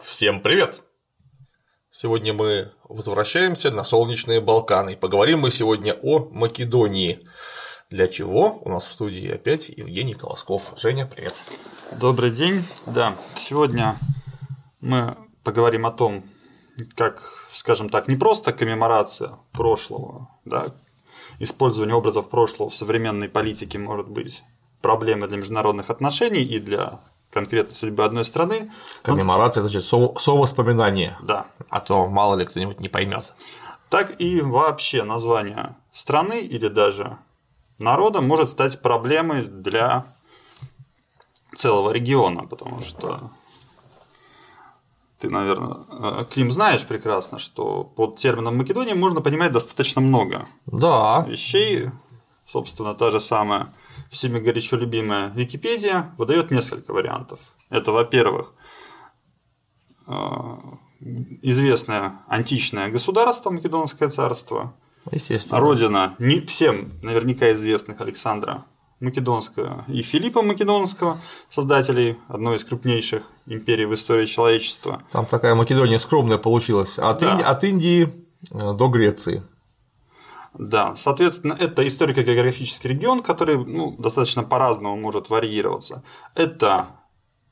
Всем привет! Сегодня мы возвращаемся на солнечные Балканы. Поговорим мы сегодня о Македонии. Для чего у нас в студии опять Евгений Колосков. Женя, привет. Добрый день. Да, сегодня мы поговорим о том, как, скажем так, не просто коммеморация прошлого, да, использование образов прошлого в современной политике может быть проблемой для международных отношений и для конкретной судьбы одной страны. Коммеморация, значит, со, совоспоминание. Да. А то мало ли кто-нибудь не поймет. Так и вообще название страны или даже народа может стать проблемой для целого региона, потому что ты, наверное, Клим, знаешь прекрасно, что под термином Македония можно понимать достаточно много Да. вещей. Собственно, та же самая всеми горячо любимая Википедия выдает несколько вариантов. Это, во-первых, э, известное античное государство, Македонское царство, Естественно. родина не всем наверняка известных Александра Македонского и Филиппа Македонского, создателей одной из крупнейших империй в истории человечества. Там такая Македония скромная получилась. От, Да. Инди- от Индии э, до Греции. Да, соответственно, это историко-географический регион, который ну, достаточно по-разному может варьироваться. Это,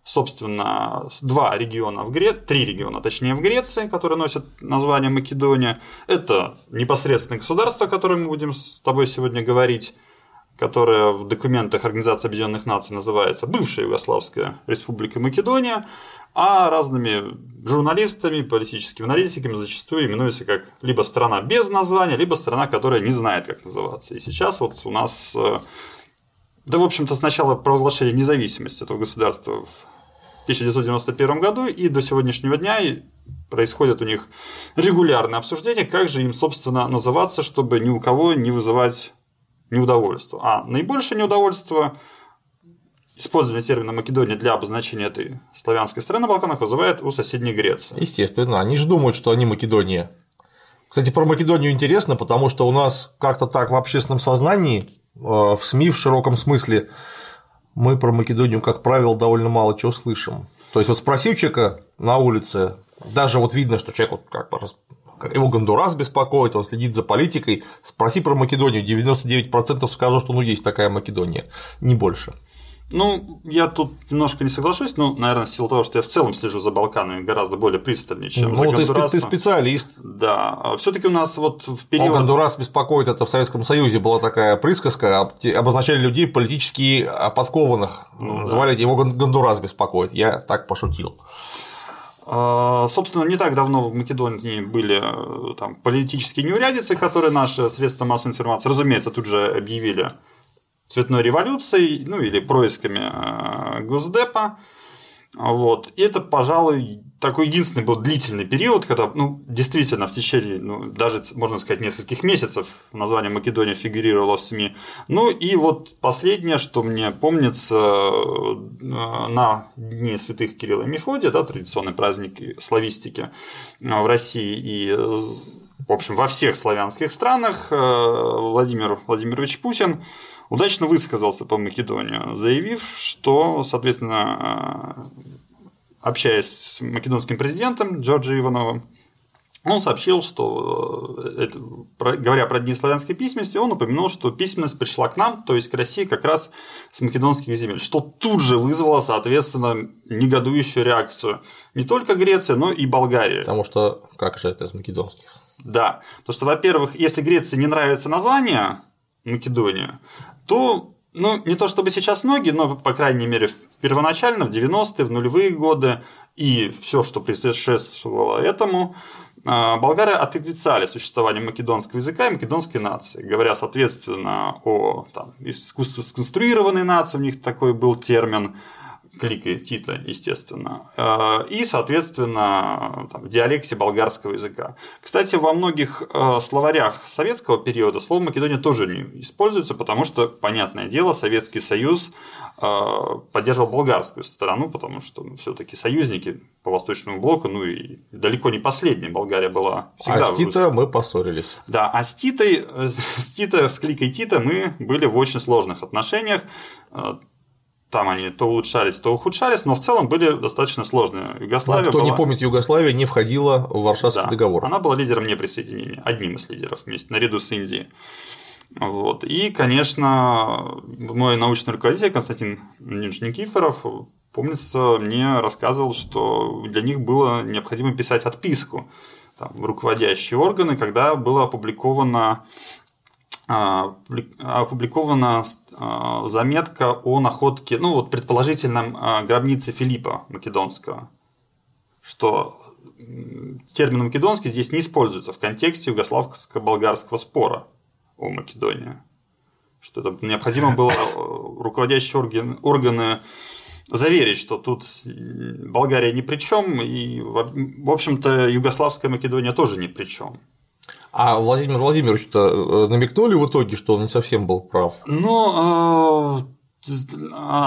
собственно, два региона в Греции, три региона, точнее, в Греции, которые носят название Македония. Это непосредственно государство, о котором мы будем с тобой сегодня говорить, которое в документах Организации Объединенных Наций называется бывшая Югославская Республика Македония, а разными журналистами, политическими аналитиками зачастую именуется как либо страна без названия, либо страна, которая не знает, как называться. И сейчас вот у нас, э, да, в общем-то, с начала провозглашения независимости этого государства в 1991 году и до сегодняшнего дня и происходит у них регулярное обсуждение, как же им, собственно, называться, чтобы ни у кого не вызывать неудовольство. А наибольшее неудовольство использование термина Македония для обозначения этой славянской страны на Балканах вызывает у соседней Греции. Естественно, они же думают, что они Македония. Кстати, про Македонию интересно, потому что у нас как-то так в общественном сознании, э, в СМИ в широком смысле, мы про Македонию, как правило, довольно мало чего слышим. То есть, вот спроси у человека на улице, даже вот видно, что человек вот как бы его Гондурас беспокоит, он следит за политикой, спроси про Македонию, 99% скажут, что ну есть такая Македония, не больше. Ну, я тут немножко не соглашусь, но, наверное, в силу того, что я в целом слежу за Балканами гораздо более пристально, чем Ну, за ты, спе- ты Гондурасом. специалист. Да, все таки у нас вот в период... Гондурас беспокоит, это в Советском Союзе была такая присказка, обозначали людей политически а, подкованных, Ну, называли его Гон- Гондурас беспокоит, я так пошутил. А, Собственно, не так давно в Македонии были э, там, политические неурядицы, которые наши средства массовой информации, разумеется, тут же объявили цветной революцией, ну или происками э, Госдепа. Вот. И это, пожалуй, такой единственный был длительный период, когда, ну, действительно, в течение, ну, даже, можно сказать, нескольких месяцев название Македония фигурировало в СМИ. Ну, и вот последнее, что мне помнится, э, на Дни святых Кирилла и Мефодия, да, традиционный праздник славистики э, в России и э, в общем, во всех славянских странах Владимир Владимирович Путин удачно высказался по Македонию, заявив, что, соответственно, э, общаясь с македонским президентом Джорджи Ивановым, он сообщил, что, э, это, про- говоря про Дни славянской письменности, он упомянул, что письменность пришла к нам, то есть к России, как раз с македонских земель, что тут же вызвало, соответственно, негодующую реакцию не только Греции, но и Болгарии. Потому что как же это из македонских? Да, потому что, во-первых, если Греции не нравится название Македония, то ну, не то чтобы сейчас многие, но, по крайней мере, первоначально, в 90-е, в нулевые годы, и все, что предшествовало этому, а, болгары отрицали существование македонского языка и македонской нации, говоря, соответственно, о искусственно сконструированной нации, у них такой был термин, кликой Тита, естественно, э, и, соответственно, там, в диалекте болгарского языка. Кстати, во многих э, словарях советского периода слово Македония тоже не используется, потому что, понятное дело, Советский Союз э, поддерживал болгарскую сторону, потому что все-таки союзники по Восточному блоку, ну и далеко не последняя, Болгария была всегда а с Тита мы поссорились. да, а с Титой, с Тита, с кликой Тита мы были в очень сложных отношениях. Там они то улучшались, то ухудшались, но в целом были достаточно сложные. Югославия Кто была... не помнит, Югославия не входила в Варшавский да, договор. Она была лидером неприсоединения, одним из лидеров вместе, наряду с Индией. Вот. И, конечно, мой научный руководитель Константин Ильич Никифоров, помнится, мне рассказывал, что для них было необходимо писать отписку там, в руководящие органы, когда была опубликована а, опубликована а, заметка о находке, ну вот предположительном а, гробнице Филиппа Македонского, что термин македонский здесь не используется в контексте югославско-болгарского спора о Македонии. Что это необходимо было руководящие органы, органы заверить, что тут Болгария ни при чем, и, в общем-то, Югославская Македония тоже ни при чем. А Владимир Владимирович-то э, намекнули в итоге, что он не совсем был прав? Ну, а,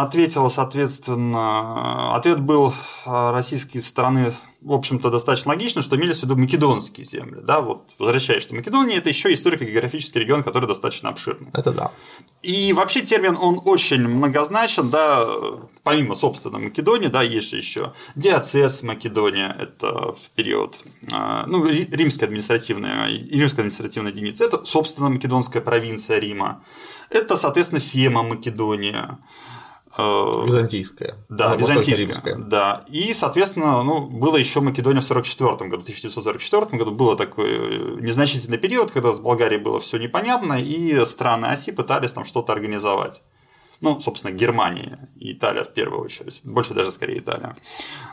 ответила, соответственно, ответ был а, российской стороны, в общем-то, достаточно логично, что имелись в виду македонские земли. Да, вот возвращаясь, что Македония – это еще историко-географический регион, который достаточно обширный. Это да. И вообще термин, он очень многозначен, да, помимо, собственно, Македонии, да, есть же еще диацез Македония, это в период, а, ну, римская административная, римская административная единица, это, собственно, македонская провинция Рима. Это, соответственно, Фема Македония. Э, византийская. Да, византийская. Да. И, соответственно, ну, было еще Македония в 1944 году, в 1944 году было такой э, незначительный период, когда с Болгарией было все непонятно, и страны оси пытались там что-то организовать ну, собственно, Германия и Италия в первую очередь, больше даже скорее Италия.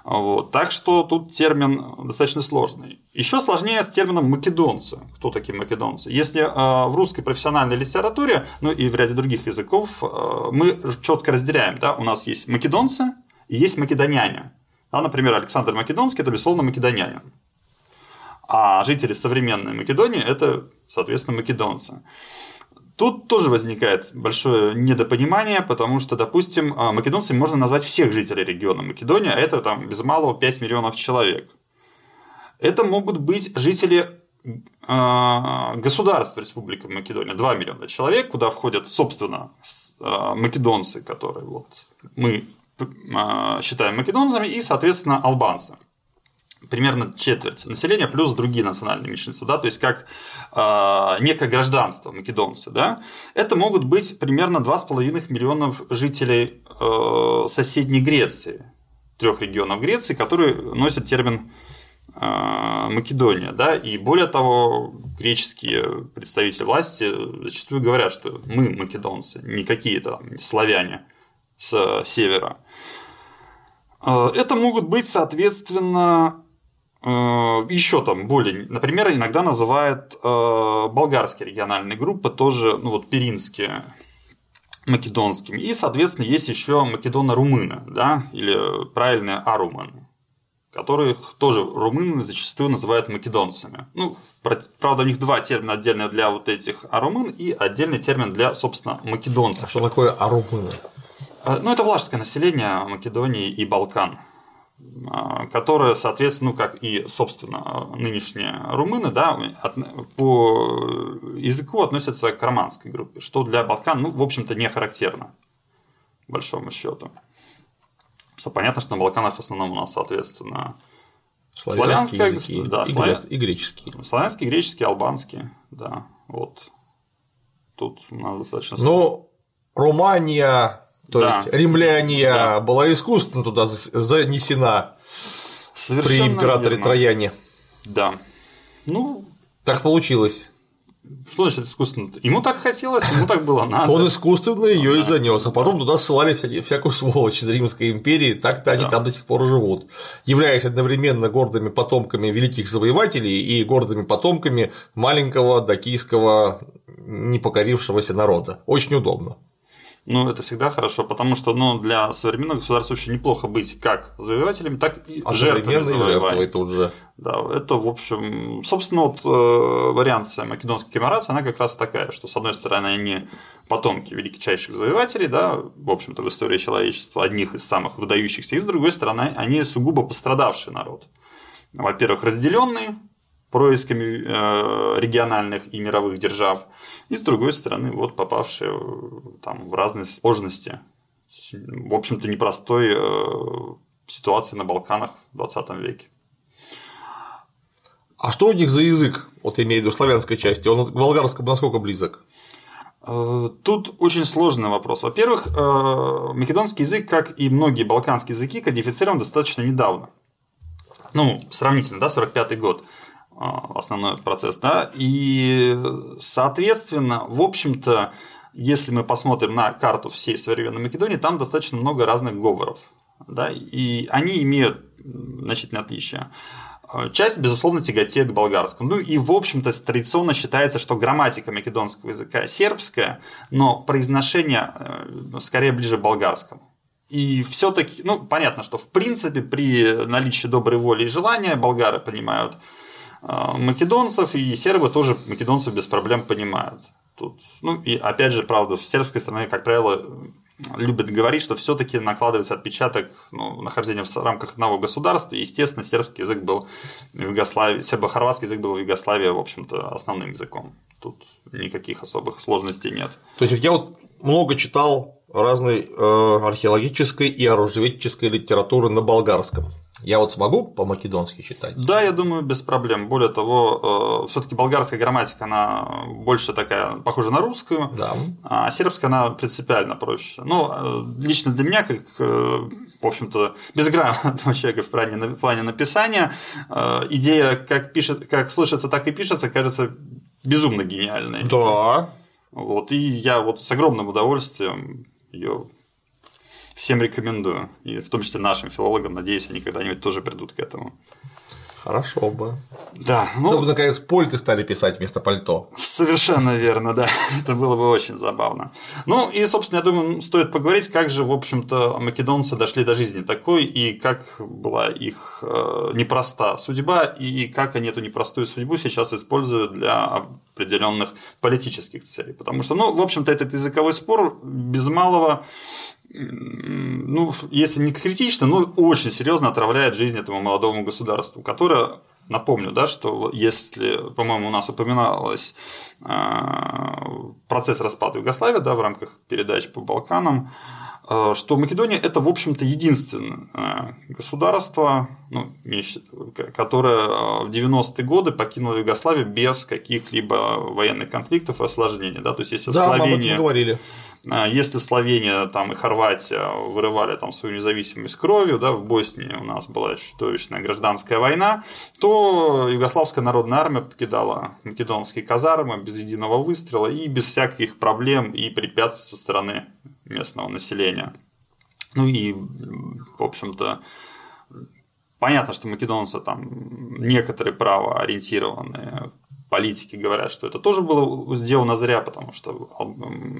Вот. Так что тут термин достаточно сложный. Еще сложнее с термином македонцы. Кто такие македонцы? Если э, в русской профессиональной литературе, ну и в ряде других языков, э, мы четко разделяем, да, у нас есть македонцы и есть македоняне. А, например, Александр Македонский – это, безусловно, македонянин. А жители современной Македонии – это, соответственно, македонцы. Тут тоже возникает большое недопонимание, потому что, допустим, а, македонцами можно назвать всех жителей региона Македония, а это там без малого 5 миллионов человек. Это могут быть жители а, государства Республики Македония, 2 миллиона человек, куда входят, собственно, а, македонцы, которые вот мы считаем македонцами, и, соответственно, албанцы примерно четверть населения плюс другие национальные меньшинства, да, то есть как э, некое гражданство македонцы, да, это могут быть примерно 2,5 миллионов жителей э, соседней Греции, трех регионов Греции, которые носят термин э, Македония, да, и более того, греческие представители власти зачастую говорят, что мы македонцы, не какие-то славяне с севера. Э, это могут быть, соответственно, еще там более, например, иногда называют э, болгарские региональные группы тоже, ну вот перинские, македонскими. И, соответственно, есть еще македоно-румыны, да, или правильные аруманы, которых тоже румыны зачастую называют македонцами. Ну, правда, у них два термина отдельные для вот этих арумын и отдельный термин для, собственно, македонцев. А что такое арумыны? Э, ну, это влажское население Македонии и Балкан. А, которая, соответственно, ну, как и, собственно, нынешние румыны, да, по языку относятся к романской группе, что для Балкан, ну, в общем-то, не характерно, большому счету. Что понятно, что на Балканах в основном у нас, соответственно, славянские языки, да, и, славя... и греческие. Славянский, греческий, албанский, да, вот. Тут нас достаточно... Ну, Румания то да. есть римляния да. была искусственно туда занесена Совершенно при императоре верно. Трояне. Да. Ну. Так получилось. Что значит искусственно? Ему так хотелось, ему так было надо. Он искусственно ее и занес, а потом туда ссылали всякую сволочь из Римской империи, так-то они там до сих пор живут, являясь одновременно гордыми потомками великих завоевателей и гордыми потомками маленького докийского непокорившегося народа. Очень удобно. Ну, это всегда хорошо, потому что ну, для современного государства очень неплохо быть как завоевателем, так и а жертвами завоевания. тут же. Да, это, в общем, собственно, вот э, варианция македонской коммеморации, она как раз такая, что, с одной стороны, они потомки величайших завоевателей, да, в общем-то, в истории человечества, одних из самых выдающихся, и, с другой стороны, они сугубо пострадавший народ. Во-первых, разделенный, происками э, региональных и мировых держав, и с другой стороны, вот попавшие там, в разные сложности в общем-то, непростой э, ситуации на Балканах в 20 веке. А что у них за язык, вот имею в виду славянской части, он к болгарскому насколько близок? Э, тут очень сложный вопрос. Во-первых, э, македонский язык, как и многие балканские языки, кодифицирован достаточно недавно. Ну, сравнительно, да, 45-й год э, основной процесс, да, и, соответственно, в общем-то, если мы посмотрим на карту всей современной Македонии, там достаточно много разных говоров, да, и они имеют значительные отличия. Часть, безусловно, тяготеет к болгарскому. Ну и, в общем-то, традиционно считается, что грамматика македонского языка сербская, но произношение э, скорее ближе к болгарскому. И все-таки, ну, понятно, что в принципе при наличии доброй воли и желания болгары понимают македонцев, и сербы тоже македонцев без проблем понимают. Тут, ну и опять же, правда, в сербской стране, как правило, любят говорить, что все-таки накладывается отпечаток ну, нахождения в рамках одного государства. Естественно, сербский язык был в Югославии, сербо-хорватский язык был в Югославии, в общем-то, основным языком. Тут никаких особых сложностей нет. То есть я вот много читал разной э, археологической и оружейнической литературы на болгарском. Я вот смогу по-македонски читать? Да, я думаю, без проблем. Более того, э, все-таки болгарская грамматика, она больше такая, похожа на русскую, да. а сербская, она принципиально проще. Ну, э, лично для меня, как, э, в общем-то, безграмотного человека в плане, в плане написания, идея, как, пишет, как слышится, так и пишется, кажется безумно гениальной. Да. Вот, и я вот с огромным удовольствием ее всем рекомендую. И в том числе нашим филологам, надеюсь, они когда-нибудь тоже придут к этому. Хорошо бы. Да. Ну, Чтобы, наконец, польты стали писать вместо пальто. Совершенно верно, да. Это было бы очень забавно. Ну, и, собственно, я думаю, стоит поговорить, как же, в общем-то, македонцы дошли до жизни такой, и как была их э, непроста судьба, и как они эту непростую судьбу сейчас используют для определенных политических целей. Потому что, ну, в общем-то, этот языковой спор без малого ну, если не критично, но очень серьезно отравляет жизнь этому молодому государству, которое, напомню, да, что если, по-моему, у нас упоминалось э, процесс распада Югославии да, в рамках передач по Балканам, э, что Македония это, в общем-то, единственное э, государство, ну, которое в 90-е годы покинуло Югославию без каких-либо военных конфликтов и осложнений. Да? То есть, если да, Словения... мы говорили. А, если Словения там, и Хорватия вырывали там, свою независимость кровью, да, в Боснии у нас была чудовищная гражданская война, то Югославская народная армия покидала македонские казармы без единого выстрела и без всяких проблем и препятствий со стороны местного населения. Ну и, в общем-то, понятно, что македонцы там некоторые право ориентированы политики говорят, что это тоже было сделано зря, потому что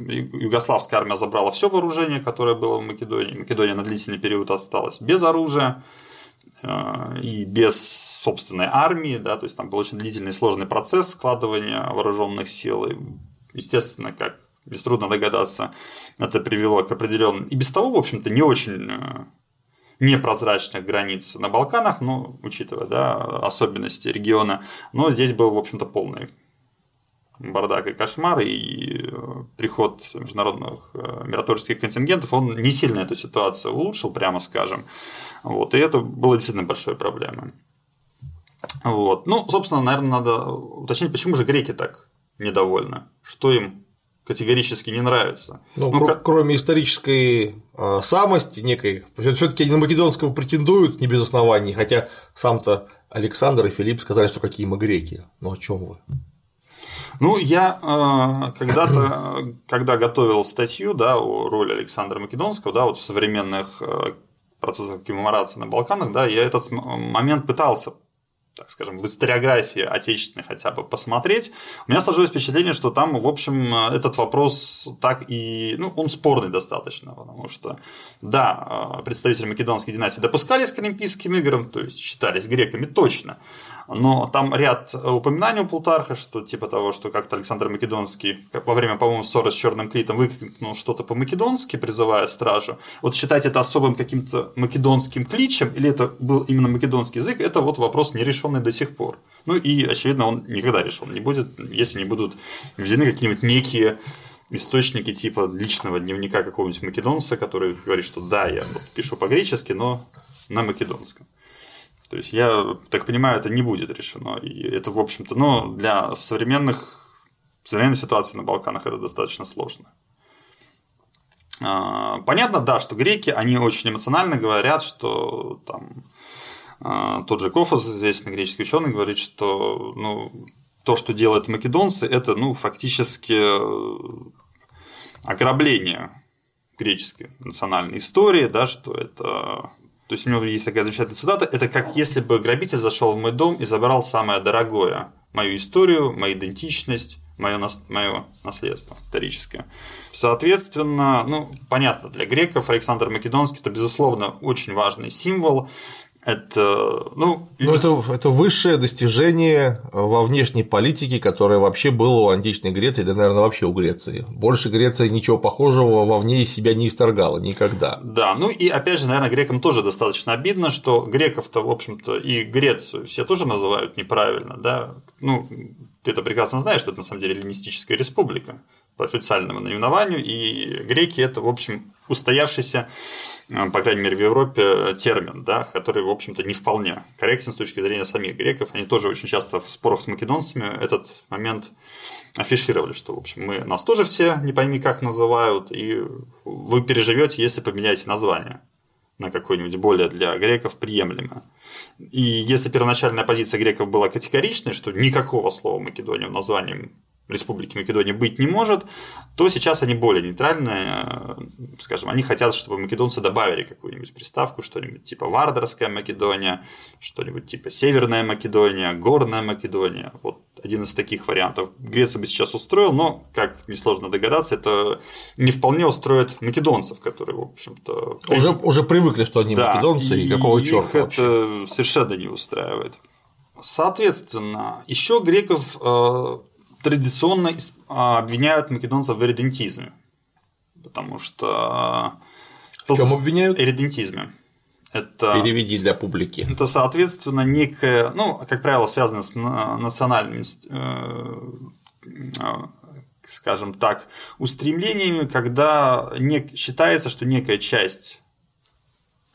югославская армия забрала все вооружение, которое было в Македонии. Македония на длительный период осталась без оружия э, и без собственной армии, да, то есть там был очень длительный и сложный процесс складывания вооруженных сил. И, естественно, как без трудно догадаться, это привело к определенным и без того, в общем-то, не очень э, непрозрачных границ на Балканах, ну, учитывая да, особенности региона, но здесь был, в общем-то, полный бардак и кошмар, и э, приход международных э, миротворческих контингентов, он не сильно эту ситуацию улучшил, прямо скажем. Вот, и это было действительно большой проблемой. Вот. Ну, собственно, наверное, надо уточнить, почему же греки так недовольны, что им категорически не нравится. Ну, ну кр- как... кроме исторической э, самости некой, все-таки они на Македонского претендуют не без оснований, хотя сам-то Александр и Филипп сказали, что какие мы греки. Ну о чем вы? Ну, я э, когда-то, когда готовил статью да, о роли Александра Македонского, да, вот в современных э, процессах коммеморации на Балканах, да, я этот момент пытался так скажем, в историографии отечественной хотя бы посмотреть, у меня сложилось впечатление, что там, в общем, этот вопрос так и, ну, он спорный достаточно, потому что, да, представители македонской династии допускались к Олимпийским играм, то есть считались греками точно, но там ряд упоминаний у Плутарха, что типа того, что как-то Александр Македонский во время, по-моему, ссоры с Черным Клитом выкрикнул что-то по-македонски, призывая стражу. Вот считать это особым каким-то македонским кличем, или это был именно македонский язык, это вот вопрос нерешенный до сих пор. Ну и, очевидно, он никогда решен не будет, если не будут введены какие-нибудь некие источники типа личного дневника какого-нибудь македонца, который говорит, что да, я вот пишу по-гречески, но на македонском. То есть я так понимаю, это не будет решено. И это, в общем-то, ну, для современных, современной ситуации на Балканах это достаточно сложно. А, понятно, да, что греки, они очень эмоционально говорят, что там а, тот же Кофос, известный греческий ученый, говорит, что ну, то, что делают македонцы, это ну, фактически э, ограбление греческой национальной истории, да, что это то есть у него есть такая замечательная цитата. Это как если бы грабитель зашел в мой дом и забрал самое дорогое. Мою историю, мою идентичность, мое, нас... мое наследство историческое. Соответственно, ну, понятно, для греков Александр Македонский это, безусловно, очень важный символ. Это, ну, ну это, это высшее достижение во внешней политике, которое вообще было у античной Греции, да, наверное, вообще у Греции. Больше Греция ничего похожего вовне из себя не исторгала никогда. Да, ну и опять же, наверное, грекам тоже достаточно обидно, что греков-то, в общем-то, и Грецию все тоже называют неправильно, да. Ну, ты это прекрасно знаешь, что это на самом деле эллинистическая республика по официальному наименованию, и греки это, в общем, устоявшийся, э, по крайней мере, в Европе термин, да, который, в общем-то, не вполне корректен с точки зрения самих греков. Они тоже очень часто в спорах с македонцами этот момент афишировали, что, в общем, мы нас тоже все не пойми как называют, и вы переживете, если поменяете название на какое-нибудь более для греков приемлемое. И если первоначальная позиция греков была категоричной, что никакого слова Македония в названии Республики Македония быть не может, то сейчас они более нейтральные. Скажем, они хотят, чтобы македонцы добавили какую-нибудь приставку, что-нибудь типа Вардарская Македония, что-нибудь типа Северная Македония, Горная Македония. Вот один из таких вариантов. Грецию бы сейчас устроил, но, как несложно догадаться, это не вполне устроит македонцев, которые, в общем-то... Уже, уже привыкли, что они да, македонцы, и, и какого черта это вообще? совершенно не устраивает. Соответственно, еще греков э, традиционно а, обвиняют македонцев в эредентизме. Потому что... В чем обвиняют? Эредентизме. Это, Переведи для публики. Это, соответственно, некое, ну, как правило, связано с национальными, э, скажем так, устремлениями, когда не, считается, что некая часть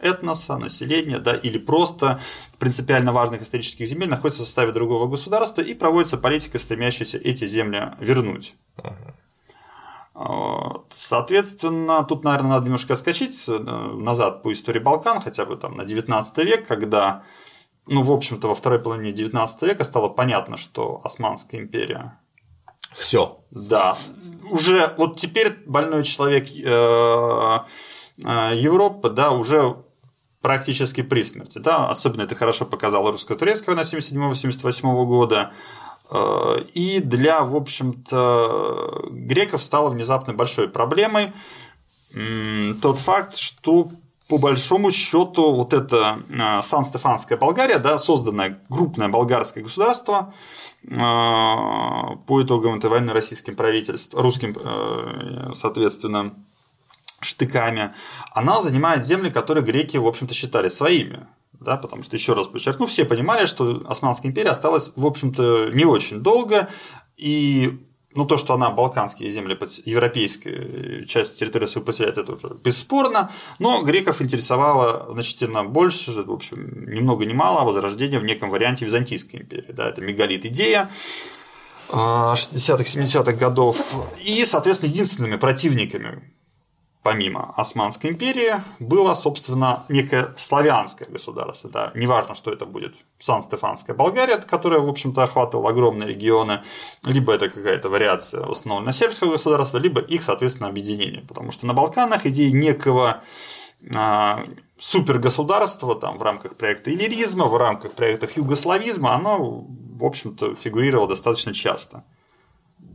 этноса, населения, да, или просто принципиально важных исторических земель находится в составе другого государства и проводится политика, стремящаяся эти земли вернуть. Соответственно, тут, наверное, надо немножко скачать э, назад по истории Балкан, хотя бы там на 19 век, когда, ну, в общем-то, во второй половине 19 века стало понятно, что Османская империя все. Да. Уже вот теперь больной человек э, э, Европы, да, уже практически при смерти. Да? Особенно это хорошо показала русско-турецкая война 77-78 года. Э, и для, в общем-то, греков стало внезапно большой проблемой тот факт, что по большому счету вот эта э, Сан-Стефанская Болгария, да, созданное крупное болгарское государство э, по итогам этой войны российским правительством, русским, соответственно, штыками, она занимает земли, которые греки, в общем-то, считали своими. Да, потому что, еще раз подчеркну, все понимали, что Османская империя осталась, в общем-то, не очень долго, и ну, то, что она балканские земли, европейская часть территории свою потеряет, это уже бесспорно, но греков интересовало значительно больше, в общем, ни много ни мало возрождение в неком варианте Византийской империи. Да, это мегалит идея, 60-х-70-х годов, и, соответственно, единственными противниками помимо Османской империи, было, собственно, некое славянское государство. Да. Неважно, что это будет Сан-Стефанская Болгария, которая, в общем-то, охватывала огромные регионы, либо это какая-то вариация в основном на сербского государства, либо их, соответственно, объединение. Потому что на Балканах идея некого а, супергосударства там, в рамках проекта иллиризма, в рамках проектов югославизма, оно, в общем-то, фигурировало достаточно часто.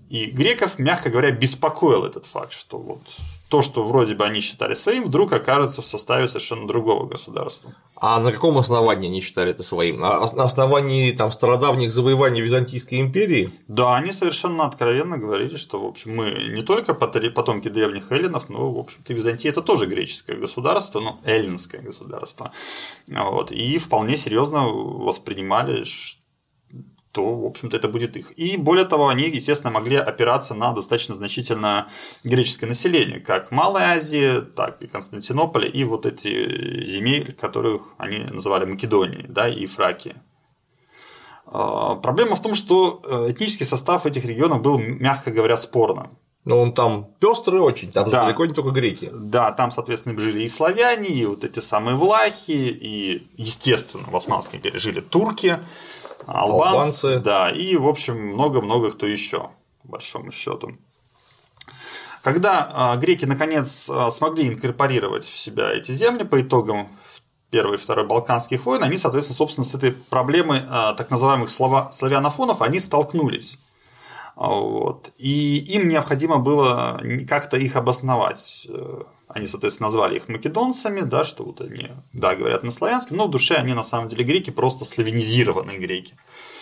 И греков, мягко говоря, беспокоил этот факт, что вот то, что вроде бы они считали своим, вдруг окажется в составе совершенно другого государства. А на каком основании они считали это своим? На основании там, стародавних завоеваний Византийской империи? Да, они совершенно откровенно говорили, что в общем, мы не только потомки древних эллинов, но, в общем-то, Византия это тоже греческое государство, ну, эллинское государство. Вот, и вполне серьезно воспринимали то, в общем-то, это будет их. И более того, они, естественно, могли опираться на достаточно значительное греческое население, как Малой Азии, так и Константинополя, и вот эти земель, которых они называли Македонией, да, и Фракией. А, проблема в том, что э, этнический состав этих регионов был, мягко говоря, спорным. Но он там пестрый очень, там да. же далеко не только греки. Да, там, соответственно, жили и славяне, и вот эти самые влахи, и, естественно, в Османской империи жили турки, албанцы, албанцы. да, и, в общем, много-много кто еще, по большому счету. Когда а, греки наконец а, смогли инкорпорировать в себя эти земли по итогам Первой и Второй Балканских войн, они, соответственно, собственно, с этой проблемой а, так называемых славянофонов они столкнулись. Вот. И им необходимо было как-то их обосновать. Они, соответственно, назвали их македонцами, да, что вот они, да, говорят на славянском, но в душе они на самом деле греки, просто славянизированные греки,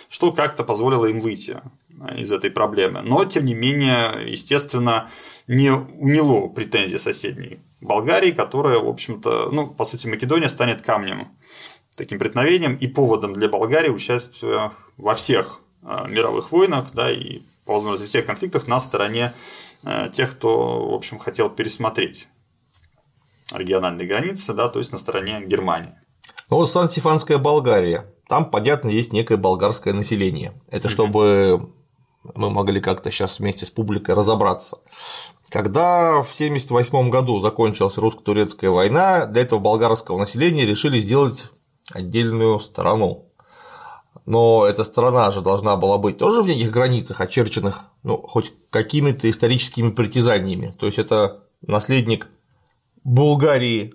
что как-то позволило им выйти э, из этой проблемы. Но, тем не менее, естественно, не уняло претензии соседней Болгарии, которая, в общем-то, ну, по сути, Македония станет камнем, таким преткновением и поводом для Болгарии участия во всех э, мировых войнах, да, и по возможности всех конфликтов на стороне э, тех, кто, в общем, хотел пересмотреть региональные границы, да, то есть на стороне Германии. Ну вот Сан-Сифанская Болгария, там, понятно, есть некое болгарское население. Это чтобы мы могли как-то сейчас вместе с публикой разобраться. Когда в 1978 году закончилась русско-турецкая война, для этого болгарского населения решили сделать отдельную страну но эта страна же должна была быть тоже в неких границах, очерченных ну, хоть какими-то историческими притязаниями. То есть это наследник Булгарии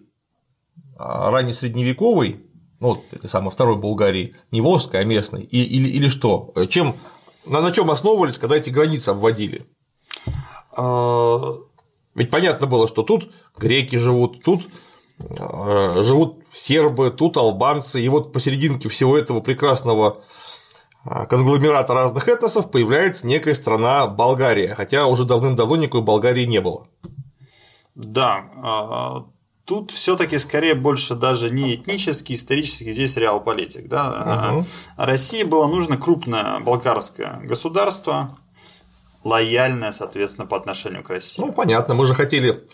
а, раннесредневековой, ну, вот этой самой второй Булгарии, не Волжской, а местной, или, или, или что? Чем, на, на чем основывались, когда эти границы обводили? А, Ведь понятно было, что тут греки живут, тут Э, живут сербы, тут албанцы, и вот посерединке всего этого прекрасного э, конгломерата разных этносов появляется некая страна Болгария, хотя уже давным-давно никакой Болгарии не было. Да, а, тут все-таки скорее больше даже не этнический, исторический, здесь реал-политик. Да? Угу. России было нужно крупное болгарское государство, лояльное, соответственно, по отношению к России. Ну, понятно, мы же хотели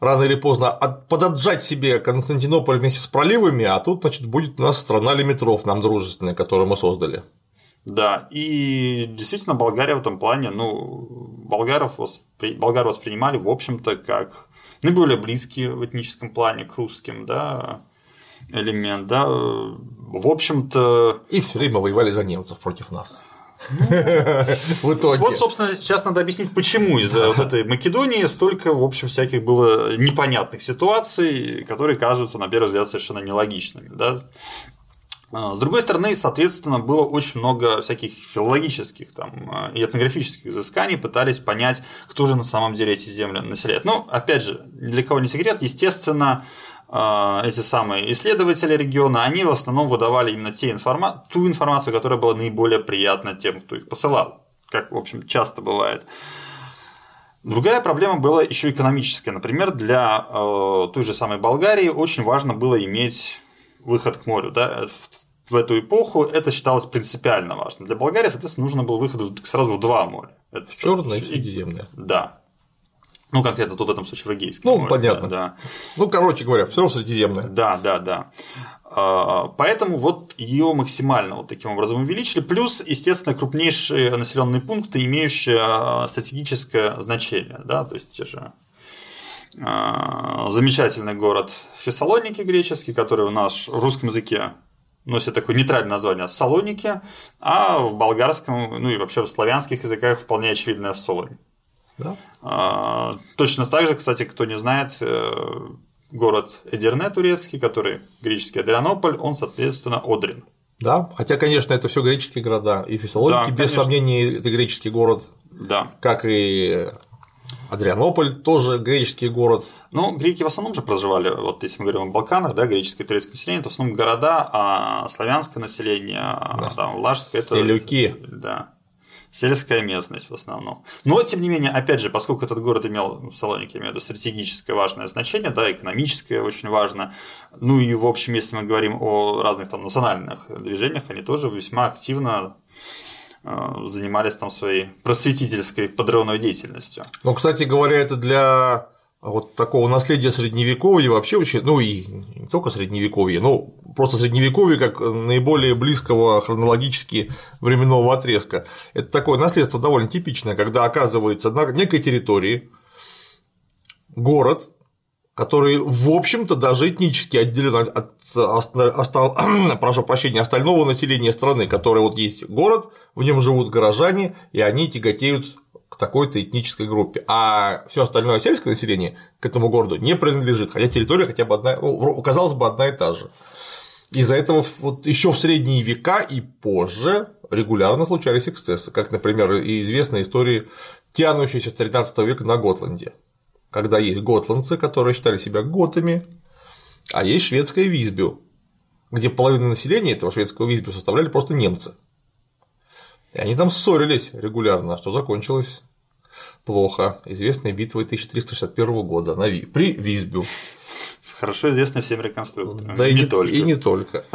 рано или поздно подотжать себе Константинополь вместе с проливами, а тут, значит, будет у нас страна лимитров нам дружественная, которую мы создали. Да, и действительно Болгария в этом плане, ну, болгаров воспри... болгар воспринимали, в общем-то, как наиболее близкий в этническом плане к русским, да, элемент, да, в общем-то... И все время воевали за немцев против нас. В итоге. Вот, собственно, сейчас надо объяснить, почему из-за вот этой Македонии столько, в общем, всяких было непонятных ситуаций, которые кажутся, на первый взгляд, совершенно нелогичными. Да? А, с другой стороны, соответственно, было очень много всяких филологических там, и этнографических изысканий, пытались понять, кто же на самом деле эти земли населяет. Ну, опять же, для кого не секрет, естественно, а, эти самые исследователи региона, они в основном выдавали именно те информа... ту информацию, которая была наиболее приятна тем, кто их посылал, как, в общем, часто бывает. Другая проблема была еще экономическая. Например, для э, той же самой Болгарии очень важно было иметь выход к морю. Да? В, в эту эпоху это считалось принципиально важно. Для Болгарии, соответственно, нужно было выход сразу в два моря. Это в Черное и Средиземное. Да. Ну, конкретно тут в этом случае в Эгейском. Ну, море, понятно. Да, Ну, короче говоря, все равно Средиземное. Да, да, да. А, поэтому вот ее максимально вот таким образом увеличили. Плюс, естественно, крупнейшие населенные пункты, имеющие а, стратегическое значение. Да, то есть те же замечательный город Фессалоники греческий, который у нас в русском языке носит такое нейтральное название Салоники, а в болгарском, ну и вообще в славянских языках вполне очевидная Солонь. Да? А, точно так же, кстати, кто не знает, э, город Эдирне турецкий, который греческий Адрианополь, он, соответственно, Одрин. Да, хотя, конечно, это все греческие города. И Фессалоники, да, без сомнений, это греческий город. Да. Как и Адрианополь тоже греческий город. Ну, греки в основном же проживали, вот если мы говорим о Балканах, да, греческое и турецкое население, это в основном города, а славянское население, да. там, лажское, это… Селюки. Да сельская местность в основном. Но, тем не менее, опять же, поскольку этот город имел, ну, Салоники, имею в виду, стратегическое важное значение, да, экономическое очень важно, ну и, в общем, если мы говорим о разных там национальных движениях, они тоже весьма активно занимались там своей просветительской подрывной деятельностью. Ну, кстати говоря, это для вот такого наследия средневековья вообще очень, ну и не только средневековья, но просто средневековье как наиболее близкого хронологически временного отрезка. Это такое наследство довольно типичное, когда оказывается на некой территории город, который, в общем-то, даже этнически отделен от, от, прошу прощения, остального населения страны, которое вот есть город, в нем живут горожане, и они тяготеют к такой-то этнической группе, а все остальное сельское население к этому городу не принадлежит, хотя территория хотя бы одна, ну, казалось бы, одна и та же. Из-за этого вот еще в средние века и позже регулярно случались эксцессы, как, например, и известная история, тянущаяся с 13 века на Готланде, когда есть готландцы, которые считали себя готами, а есть шведская Визбю, где половина населения этого шведского Визбю составляли просто немцы. И они там ссорились регулярно, что закончилось плохо. Известной битвой 1361 года на Ви... при Визбю. Хорошо известная всем реконструкторам. Да и не только. И не только.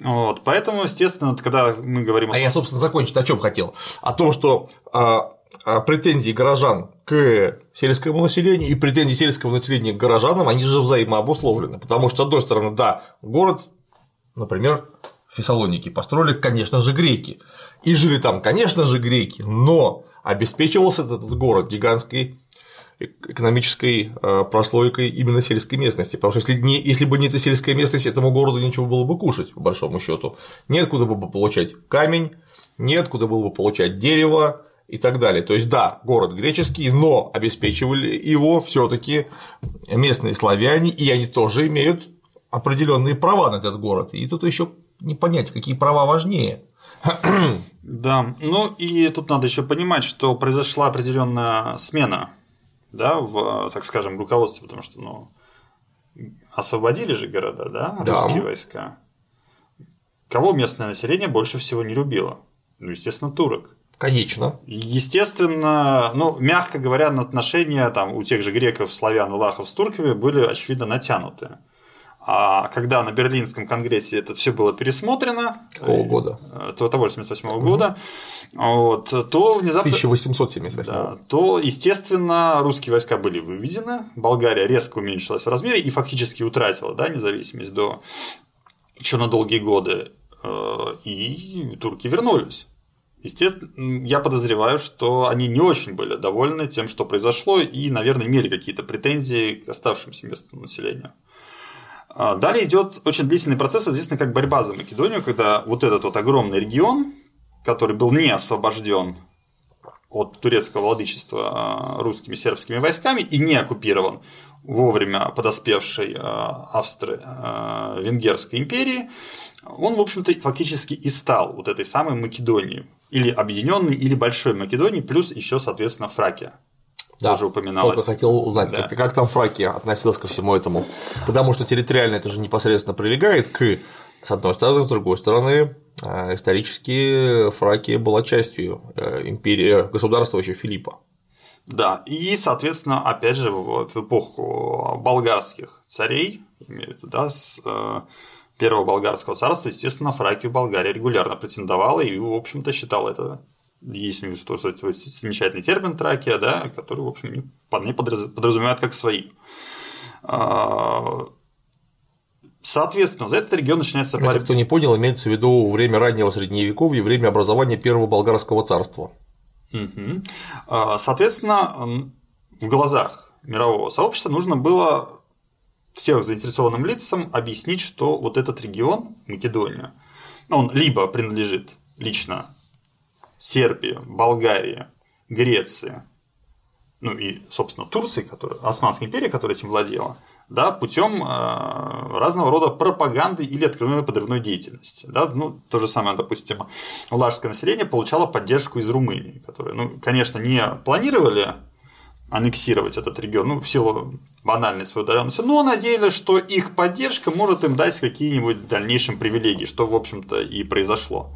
Вот, поэтому, естественно, когда мы говорим о. А я, собственно, закончить о чем хотел? О том, что а, а, претензии горожан к сельскому населению и претензии сельского населения к горожанам, они же взаимообусловлены. Потому что, с одной стороны, да, город, например, Фессалоники построили, конечно же, греки. И жили там, конечно же, греки, но обеспечивался этот город гигантской экономической э, прослойкой именно сельской местности, потому что если, не, если бы не эта сельская местность, этому городу нечего было бы кушать, по большому счету. Неоткуда было бы получать камень, неоткуда было бы получать дерево и так далее. То есть, да, город греческий, но обеспечивали его все таки местные славяне, и они тоже имеют определенные права на этот город. И тут еще не понять, какие права важнее. Да, ну и тут надо еще понимать, что произошла определенная смена, да, в, так скажем, руководстве, потому что, ну, освободили же города, да, да. русские войска. Кого местное население больше всего не любило? Ну, естественно, турок. Конечно. Естественно, ну, мягко говоря, отношения там у тех же греков, славян и лахов с турками были, очевидно, натянутые. А когда на Берлинском конгрессе это все было пересмотрено, какого года? Э, то того 78 -го года, вот, то внезапно... 1878 да, то, естественно, русские войска были выведены, Болгария резко уменьшилась в размере и фактически утратила да, независимость до еще на долгие годы, э, и турки вернулись. Естественно, я подозреваю, что они не очень были довольны тем, что произошло, и, наверное, имели какие-то претензии к оставшимся местному населению. А, далее идет очень длительный процесс, известный как борьба за Македонию, когда вот этот вот огромный регион, который был не освобожден от турецкого владычества а, русскими сербскими войсками и не оккупирован вовремя подоспевшей а, Австро-Венгерской империи, он, в общем-то, фактически и стал вот этой самой Македонией, или объединенной, или большой Македонией, плюс еще, соответственно, Фракия да, тоже упоминалось. Только хотел узнать, да. как, как там Фракия относилась ко всему этому. Потому что территориально это же непосредственно прилегает к с одной стороны, с другой стороны, э, исторически Фракия была частью э, империи государства еще Филиппа. Да, и, соответственно, опять же, в эпоху болгарских царей, да, с э, первого болгарского царства, естественно, Фракию Болгария регулярно претендовала и, в общем-то, считала это есть у них что замечательный термин тракия, да, который, в общем, вполне подразумевают как свои. А, соответственно, за этот регион начинается борьба. кто не понял, имеется в виду время раннего средневековья, время образования первого болгарского царства. Угу. Соответственно, в глазах мирового сообщества нужно было всем заинтересованным лицам объяснить, что вот этот регион, Македония, он либо принадлежит лично Сербия, Болгария, Греция, ну и, собственно, Турция, которая, Османская империя, которая этим владела, да, путем э, разного рода пропаганды или открывной подрывной деятельности. Да? Ну, то же самое, допустим, лажское население получало поддержку из Румынии, которые, ну, конечно, не планировали аннексировать этот регион, ну, в силу банальной своей удаленности, но надеялись, что их поддержка может им дать какие-нибудь в дальнейшем привилегии, что, в общем-то, и произошло.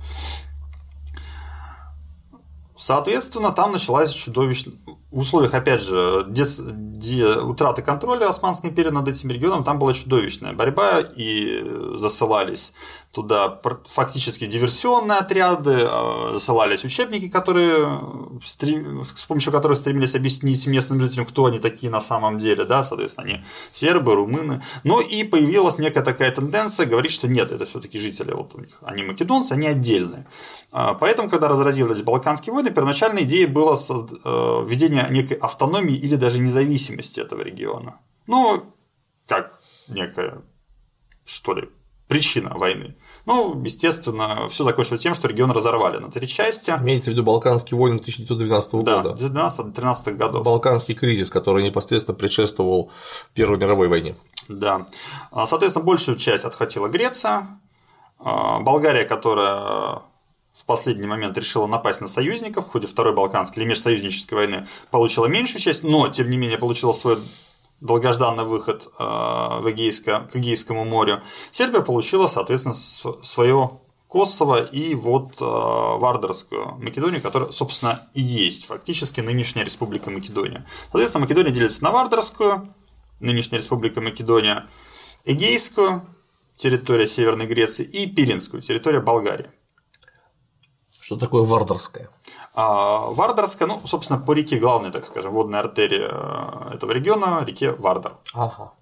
Соответственно, там началась чудовищная... в условиях, опять же, дец... де... утраты контроля Османской империи над этим регионом там была чудовищная борьба, и засылались туда фактически диверсионные отряды, а, засылались учебники, которые, с помощью которых стремились объяснить местным жителям, кто они такие на самом деле, да, соответственно, они сербы, румыны. Но и появилась некая такая тенденция говорить, что нет, это все таки жители, вот у них, они македонцы, они отдельные. А, поэтому, когда разразились Балканские войны, первоначальная идея была э, введение некой автономии или даже независимости этого региона. Ну, как некая, что ли, причина войны. Ну, естественно, все закончилось тем, что регион разорвали на три части. Имеется в виду Балканские войны 1912 да, года. 12-13 годов. Балканский кризис, который непосредственно предшествовал Первой мировой войне. Да. А, соответственно, большую часть отхватила Греция. А, Болгария, которая в последний момент решила напасть на союзников в ходе Второй Балканской или межсоюзнической войны, получила меньшую часть, но, тем не менее, получила свой долгожданный выход э, в Эгейско, к Эгейскому морю, Сербия получила, соответственно, свое Косово и вот э, Вардарскую Македонию, которая, собственно, и есть фактически нынешняя Республика Македония. Соответственно, Македония делится на Вардарскую, нынешняя Республика Македония, Эгейскую, территория Северной Греции, и Пиринскую, территория Болгарии. Что такое Вардарская? А Вардарская, ну, собственно, по реке главной, так скажем, водной артерии э, этого региона, реке Вардар. Ага.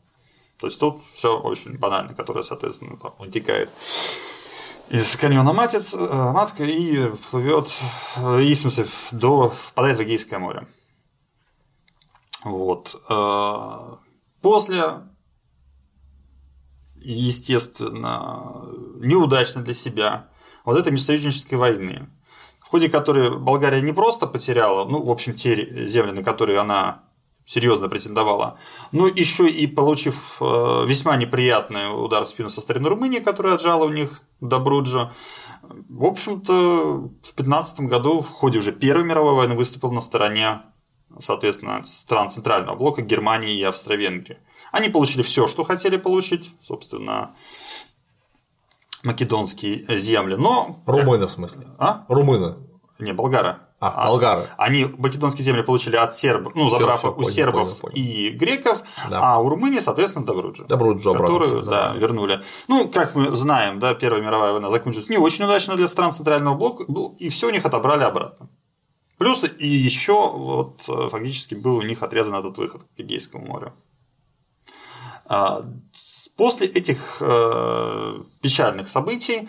То есть тут все очень банально, которая, соответственно, там, утекает из каньона Матец, э, Матка и плывет, э, и, в смысле, до, впадает в Эгейское море. Вот. После, естественно, неудачно для себя вот этой межсоюзнической войны, в ходе которой Болгария не просто потеряла, ну, в общем, те земли, на которые она серьезно претендовала, но еще и получив э, весьма неприятный удар в спину со стороны Румынии, которая отжала у них Добруджа. В общем-то, в 2015 году в ходе уже Первой мировой войны выступил на стороне, соответственно, стран Центрального блока Германии и Австро-Венгрии. Они получили все, что хотели получить, собственно, македонские земли, но... Румыны в смысле? А? Румыны. Не, болгары. А, а болгары. Они македонские земли получили от сербов, ну, забрав все, все, у понял, сербов понял, понял. и греков, да. а у Румынии, соответственно, Добруджу. Добруджу Которую, да, вернули. Ну, как мы знаем, да, Первая мировая война закончилась не очень удачно для стран Центрального блока, и все у них отобрали обратно. Плюс и еще вот э, фактически был у них отрезан этот выход к Эгейскому морю. После этих э, печальных событий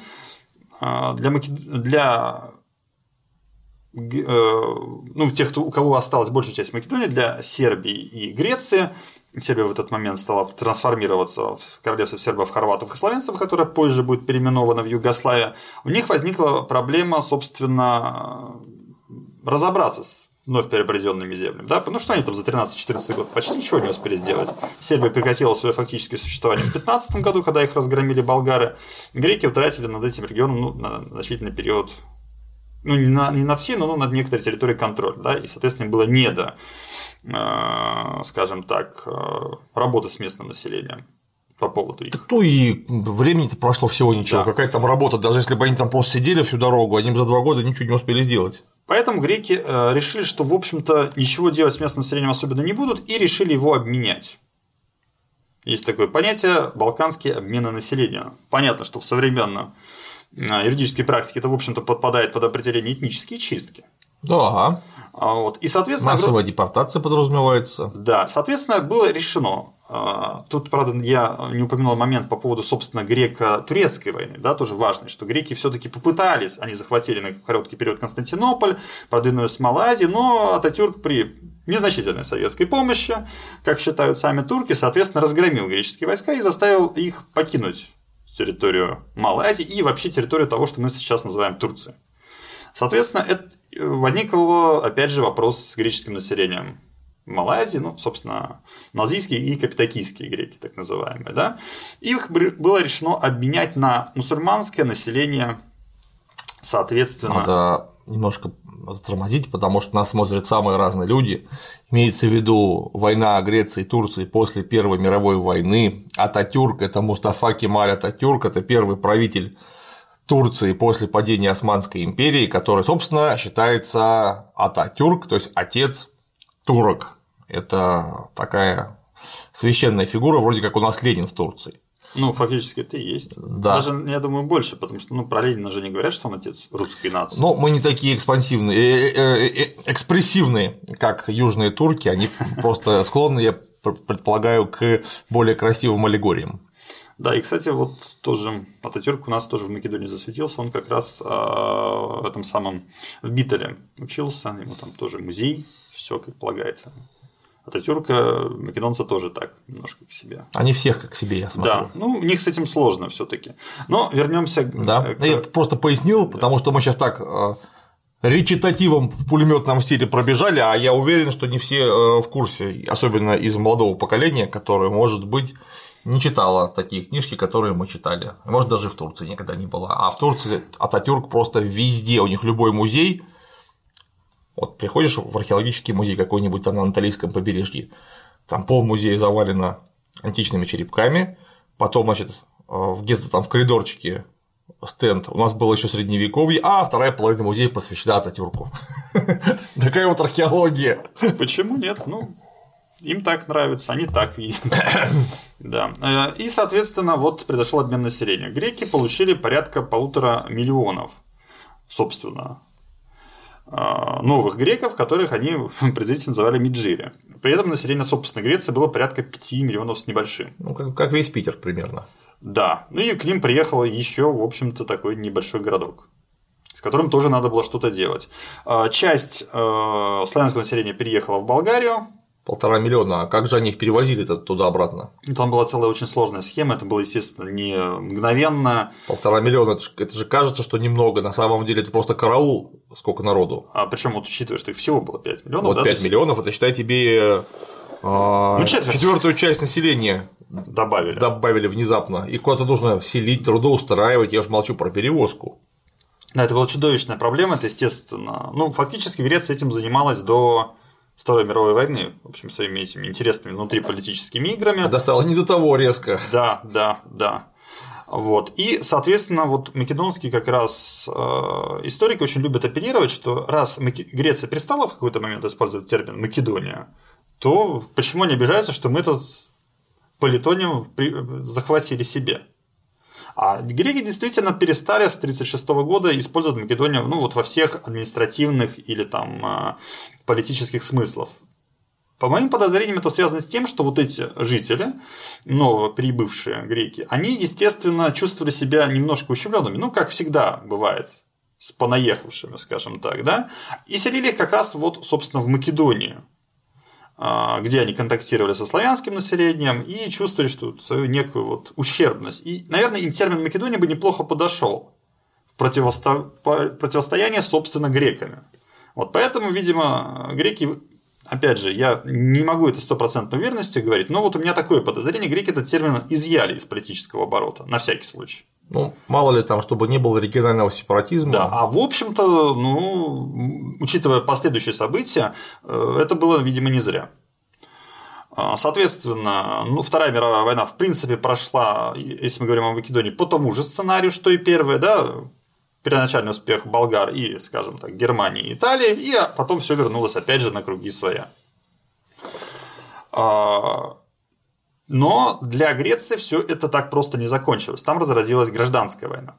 э, для, Макед... для э, ну, тех, кто, у кого осталась большая часть Македонии, для Сербии и Греции, Сербия в этот момент стала трансформироваться в королевство сербов, хорватов и славянцев, которое позже будет переименовано в Югославию, у них возникла проблема, собственно, разобраться с вновь приобретенными землями. Да? Ну что они там за 13-14 год почти ничего не успели сделать. Сербия прекратила свое фактическое существование в 15 году, когда их разгромили болгары. Греки утратили над этим регионом ну, на значительный период ну, не на, не на все, но над некоторой территорией контроль, да, и, соответственно, было не до, э, скажем так, э, работы с местным населением по поводу их. Так ну и времени-то прошло всего ничего, да. какая там работа, даже если бы они там просто сидели всю дорогу, они бы за два года ничего не успели сделать. Поэтому греки э, решили, что, в общем-то, ничего делать с местным населением особенно не будут, и решили его обменять. Есть такое понятие балканские обмены населения. Понятно, что в современной э, юридической практике это, в общем-то, подпадает под определение этнические чистки. Да. А вот. И, соответственно, Массовая депортация подразумевается. Да, соответственно, было решено тут, правда, я не упомянул момент по поводу, собственно, греко-турецкой войны, да, тоже важный, что греки все-таки попытались, они захватили на короткий период Константинополь, продвинулись в Малайзии, но Ататюрк при незначительной советской помощи, как считают сами турки, соответственно, разгромил греческие войска и заставил их покинуть территорию Малайзии и вообще территорию того, что мы сейчас называем Турцией. Соответственно, это возникл, опять же, вопрос с греческим населением Малайзии, ну, собственно, малазийские и капитакийские греки, так называемые, да, их было решено обменять на мусульманское население, соответственно. Надо немножко затормозить, потому что нас смотрят самые разные люди. Имеется в виду война Греции и Турции после Первой мировой войны. Ататюрк – это Мустафа Кемаль Ататюрк, это первый правитель Турции после падения Османской империи, который, собственно, считается Ататюрк, то есть отец турок. Это такая священная фигура, вроде как у нас Ленин в Турции. Ну, фактически это и есть. Да. Даже, я думаю, больше, потому что ну, про Ленина же не говорят, что он отец русской нации. Но мы не такие экспансивные, э, э, э, экспрессивные, как южные турки, они просто склонны, я предполагаю, к более красивым аллегориям. Да, и, кстати, вот тоже Ататюрк у нас тоже в Македонии засветился, он как раз в этом самом в Битале учился, ему там тоже музей, все как полагается. Ататюрка, македонцы тоже так, немножко к себе. Они всех как к себе, я смотрю. Да, ну, у них с этим сложно все таки Но вернемся да. к... Я просто пояснил, потому что мы сейчас так э, речитативом в пулеметном стиле пробежали, а я уверен, что не все э, в курсе, особенно из молодого поколения, которое, может быть, не читала такие книжки, которые мы читали. Может, даже в Турции никогда не было. А в Турции Ататюрк просто везде, у них любой музей вот приходишь в археологический музей какой-нибудь там на Анталийском побережье, там пол музея завалено античными черепками, потом, значит, где-то там в коридорчике стенд, у нас было еще средневековье, а вторая половина музея посвящена Ататюрку. Такая вот археология. Почему нет? Ну, им так нравится, они так видят. да. Э, и, соответственно, вот произошел обмен населения. Греки получили порядка полутора миллионов, собственно, новых греков, которых они презрительно называли Миджири. При этом население, собственно, Греции было порядка 5 миллионов с небольшим. Ну, как весь Питер примерно. Да. Ну и к ним приехал еще, в общем-то, такой небольшой городок с которым тоже надо было что-то делать. А, часть э, славянского населения переехала в Болгарию, Полтора миллиона. А как же они их перевозили туда-обратно? Там была целая очень сложная схема. Это было, естественно, не мгновенно. Полтора миллиона. Это же, это же кажется, что немного. На самом деле это просто караул, сколько народу. А причем вот учитывая, что их всего было 5 миллионов. Вот да, 5 есть... миллионов, это считай тебе а, ну, четвертую часть населения добавили. добавили внезапно. И куда-то нужно селить, трудоустраивать. Я уж молчу про перевозку. Да, это была чудовищная проблема, это естественно. Ну, фактически Греция этим занималась до Второй мировой войны, в общем, своими этими интересными внутриполитическими играми. А достало не до того резко. Да, да, да. Вот. И, соответственно, вот македонские как раз э, историки очень любят оперировать, что раз Греция перестала в какой-то момент использовать термин Македония, то почему они обижаются, что мы этот политоним захватили себе? А греки действительно перестали с 1936 года использовать Македонию ну, вот во всех административных или там а, политических смыслах. По моим подозрениям, это связано с тем, что вот эти жители, новоприбывшие греки, они, естественно, чувствовали себя немножко ущемленными, ну, как всегда бывает с понаехавшими, скажем так, да, и селили их как раз вот, собственно, в Македонию. А, где они контактировали со славянским населением и чувствовали что свою некую вот ущербность. И, наверное, им термин Македония бы неплохо подошел в противосто... противостояние, собственно, греками. Вот поэтому, видимо, греки, опять же, я не могу это стопроцентной уверенностью говорить, но вот у меня такое подозрение, греки этот термин изъяли из политического оборота, на всякий случай. Ну, мало ли там, чтобы не было регионального сепаратизма. Да, а в общем-то, ну, учитывая последующие события, э, это было, видимо, не зря. А, соответственно, ну, Вторая мировая война, в принципе, прошла, если мы говорим о Македонии, по тому же сценарию, что и первая, да, первоначальный успех болгар и, скажем так, Германии и Италии, и потом все вернулось опять же на круги своя. Но для Греции все это так просто не закончилось. Там разразилась гражданская война,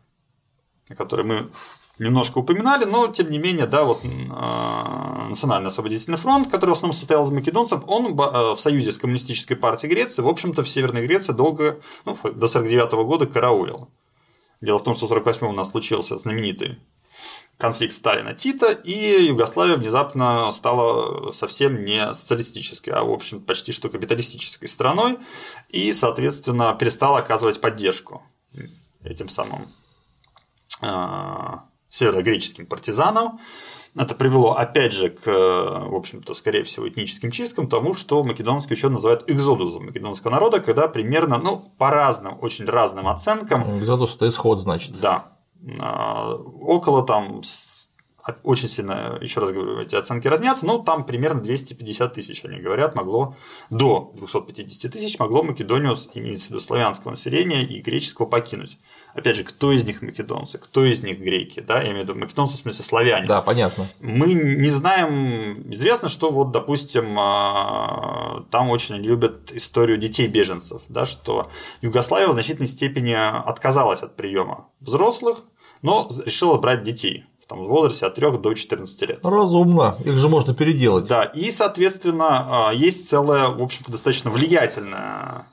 о которой мы немножко упоминали, но тем не менее, да, вот э, Национальный освободительный фронт, который в основном состоял из македонцев, он э, в союзе с коммунистической партией Греции, в общем-то, в Северной Греции долго, ну, до 49 года караулил. Дело в том, что в 48 у нас случился знаменитый конфликт Сталина-Тита, и Югославия внезапно стала совсем не социалистической, а, в общем, почти что капиталистической страной, и, соответственно, перестала оказывать поддержку этим самым э, северогреческим партизанам. Это привело, опять же, к, в общем-то, скорее всего, этническим чисткам, тому, что македонский ученые называют экзодусом македонского народа, когда примерно, ну, по разным, очень разным оценкам. Экзодус – это исход, значит. Да, а, около там очень сильно, еще раз говорю, эти оценки разнятся, но там примерно 250 тысяч, они говорят, могло до 250 тысяч могло Македонию, имеется в виду славянского населения и греческого покинуть. Опять же, кто из них македонцы, кто из них греки, да, я имею в виду македонцы в смысле славяне. Да, понятно. Мы не знаем, известно, что вот, допустим, а, там очень любят историю детей беженцев, да, что Югославия в значительной степени отказалась от приема взрослых, но решила брать детей там, в возрасте от 3 до 14 лет. Разумно, их же можно переделать. Да, и, соответственно, а, есть целая, в общем-то, достаточно влиятельная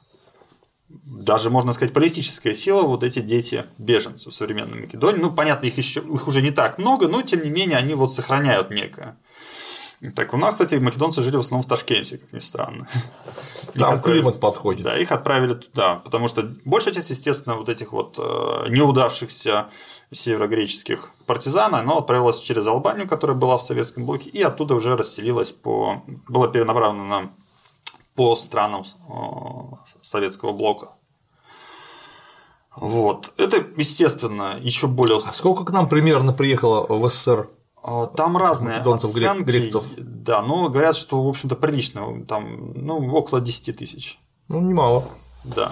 даже можно сказать политическая сила вот эти дети беженцев в современной Македонии. Ну, понятно, их еще их уже не так много, но тем не менее они вот сохраняют некое. Так, у нас, кстати, македонцы жили в основном в Ташкенте, как ни странно. Там климат подходит. Да, их отправили туда, потому что большая часть, естественно, вот этих вот э, неудавшихся северогреческих партизан, она отправилась через Албанию, которая была в советском блоке, и оттуда уже расселилась по... была перенаправлена на... по странам советского блока. Вот. Это, естественно, еще более... А сколько к нам примерно приехало в СССР? А, там разные оценки, грекцев. Да, но говорят, что, в общем-то, прилично. Там, ну, около 10 тысяч. Ну, немало. Да.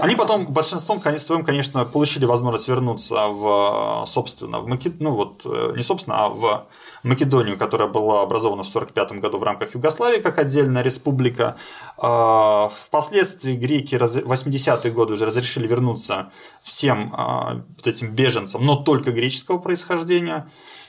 Они потом большинством своем, конечно, получили возможность вернуться в, собственно, в Макед... ну вот, э, не собственно, а в Македонию, которая была образована в 1945 году в рамках Югославии как отдельная республика. А, впоследствии греки в 80-е годы уже разрешили вернуться всем а, этим беженцам, но только греческого происхождения.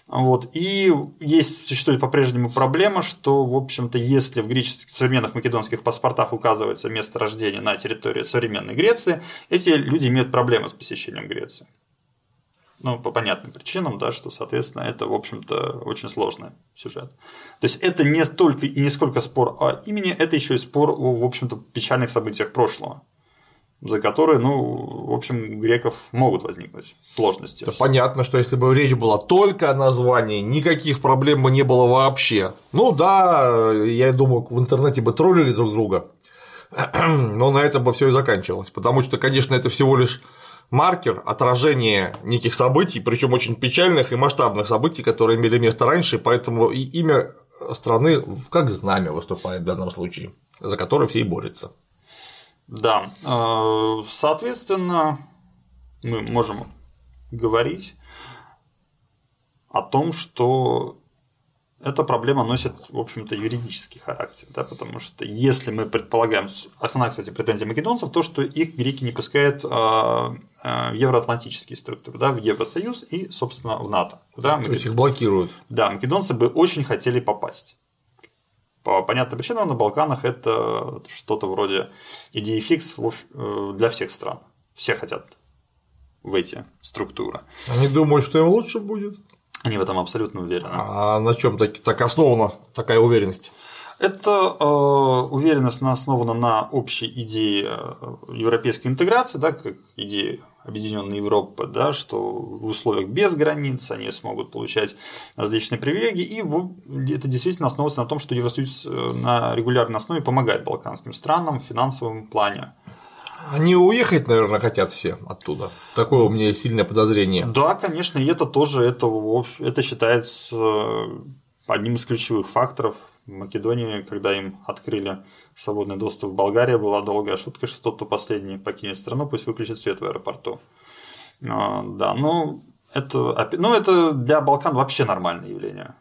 Вот. И есть, существует по-прежнему проблема, что, в общем-то, если в греческих современных македонских паспортах указывается место рождения на территории современной Греции, эти люди имеют проблемы с посещением Греции. Ну, по понятным причинам, да, что, соответственно, это, в общем-то, очень сложный сюжет. То есть это не столько и не сколько спор о имени, это еще и спор о, в общем-то, печальных событиях прошлого за которые, ну, в общем, греков могут возникнуть сложности. Да понятно, что если бы речь была только о названии, никаких проблем бы не было вообще. Ну да, я думаю, в интернете бы троллили друг друга, но на этом бы все и заканчивалось, потому что, конечно, это всего лишь маркер отражения неких событий, причем очень печальных и масштабных событий, которые имели место раньше, поэтому и имя страны как знамя выступает в данном случае, за которое все и борются. Да, э, соответственно, мы можем говорить о том, что эта проблема носит, в общем-то, юридический характер, да, потому что если мы предполагаем, основная, кстати, претензия македонцев, то, что их греки не пускают э, э, в евроатлантические структуры, да, в Евросоюз и, собственно, в НАТО. Куда то есть их блокируют. Да, македонцы бы очень хотели попасть по понятным причинам на Балканах это что-то вроде идеи фикс э, для всех стран. Все хотят в эти структуры. Они думают, что им лучше будет. Они в этом абсолютно уверены. А на чем так, так основана такая уверенность? Это э, уверенность основана на общей идее э, европейской интеграции, да, как идее Объединенной Европы, да, что в условиях без границ они смогут получать различные привилегии, и это действительно основывается на том, что Евросоюз э, на регулярной основе помогает балканским странам в финансовом плане. Они уехать, наверное, хотят все оттуда. Такое у меня сильное подозрение. Да, конечно, и это тоже это, это считается э, одним из ключевых факторов Македонии, когда им открыли свободный доступ в Болгарии, была долгая шутка, что тот, кто последний покинет страну, пусть выключит свет в аэропорту. А, да, ну это, ну, это для Балкан вообще нормальное явление.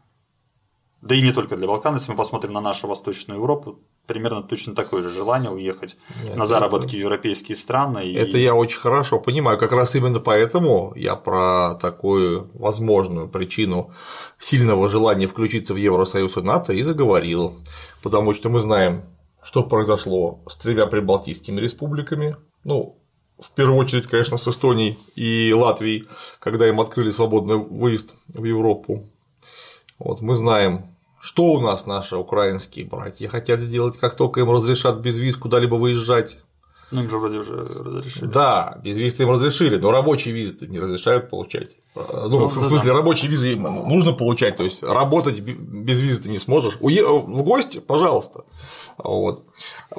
Да и не только для Балкан, если мы посмотрим на нашу Восточную Европу, примерно точно такое же желание уехать Нет, на заработки это... в европейские страны. Это я очень хорошо понимаю. Как раз именно поэтому я про такую возможную причину сильного желания включиться в Евросоюз и НАТО и заговорил. Потому что мы знаем, что произошло с тремя прибалтийскими республиками. Ну, в первую очередь, конечно, с Эстонией и Латвией, когда им открыли свободный выезд в Европу. Вот мы знаем, что у нас наши украинские братья хотят сделать, как только им разрешат без виз куда-либо выезжать. Ну, им же вроде уже разрешили. Да, без визы им разрешили, но рабочие визы не разрешают получать. Ну, ну в смысле, да. рабочие визы им нужно получать, то есть работать без визы ты не сможешь. Уе... В гости, пожалуйста. Вот.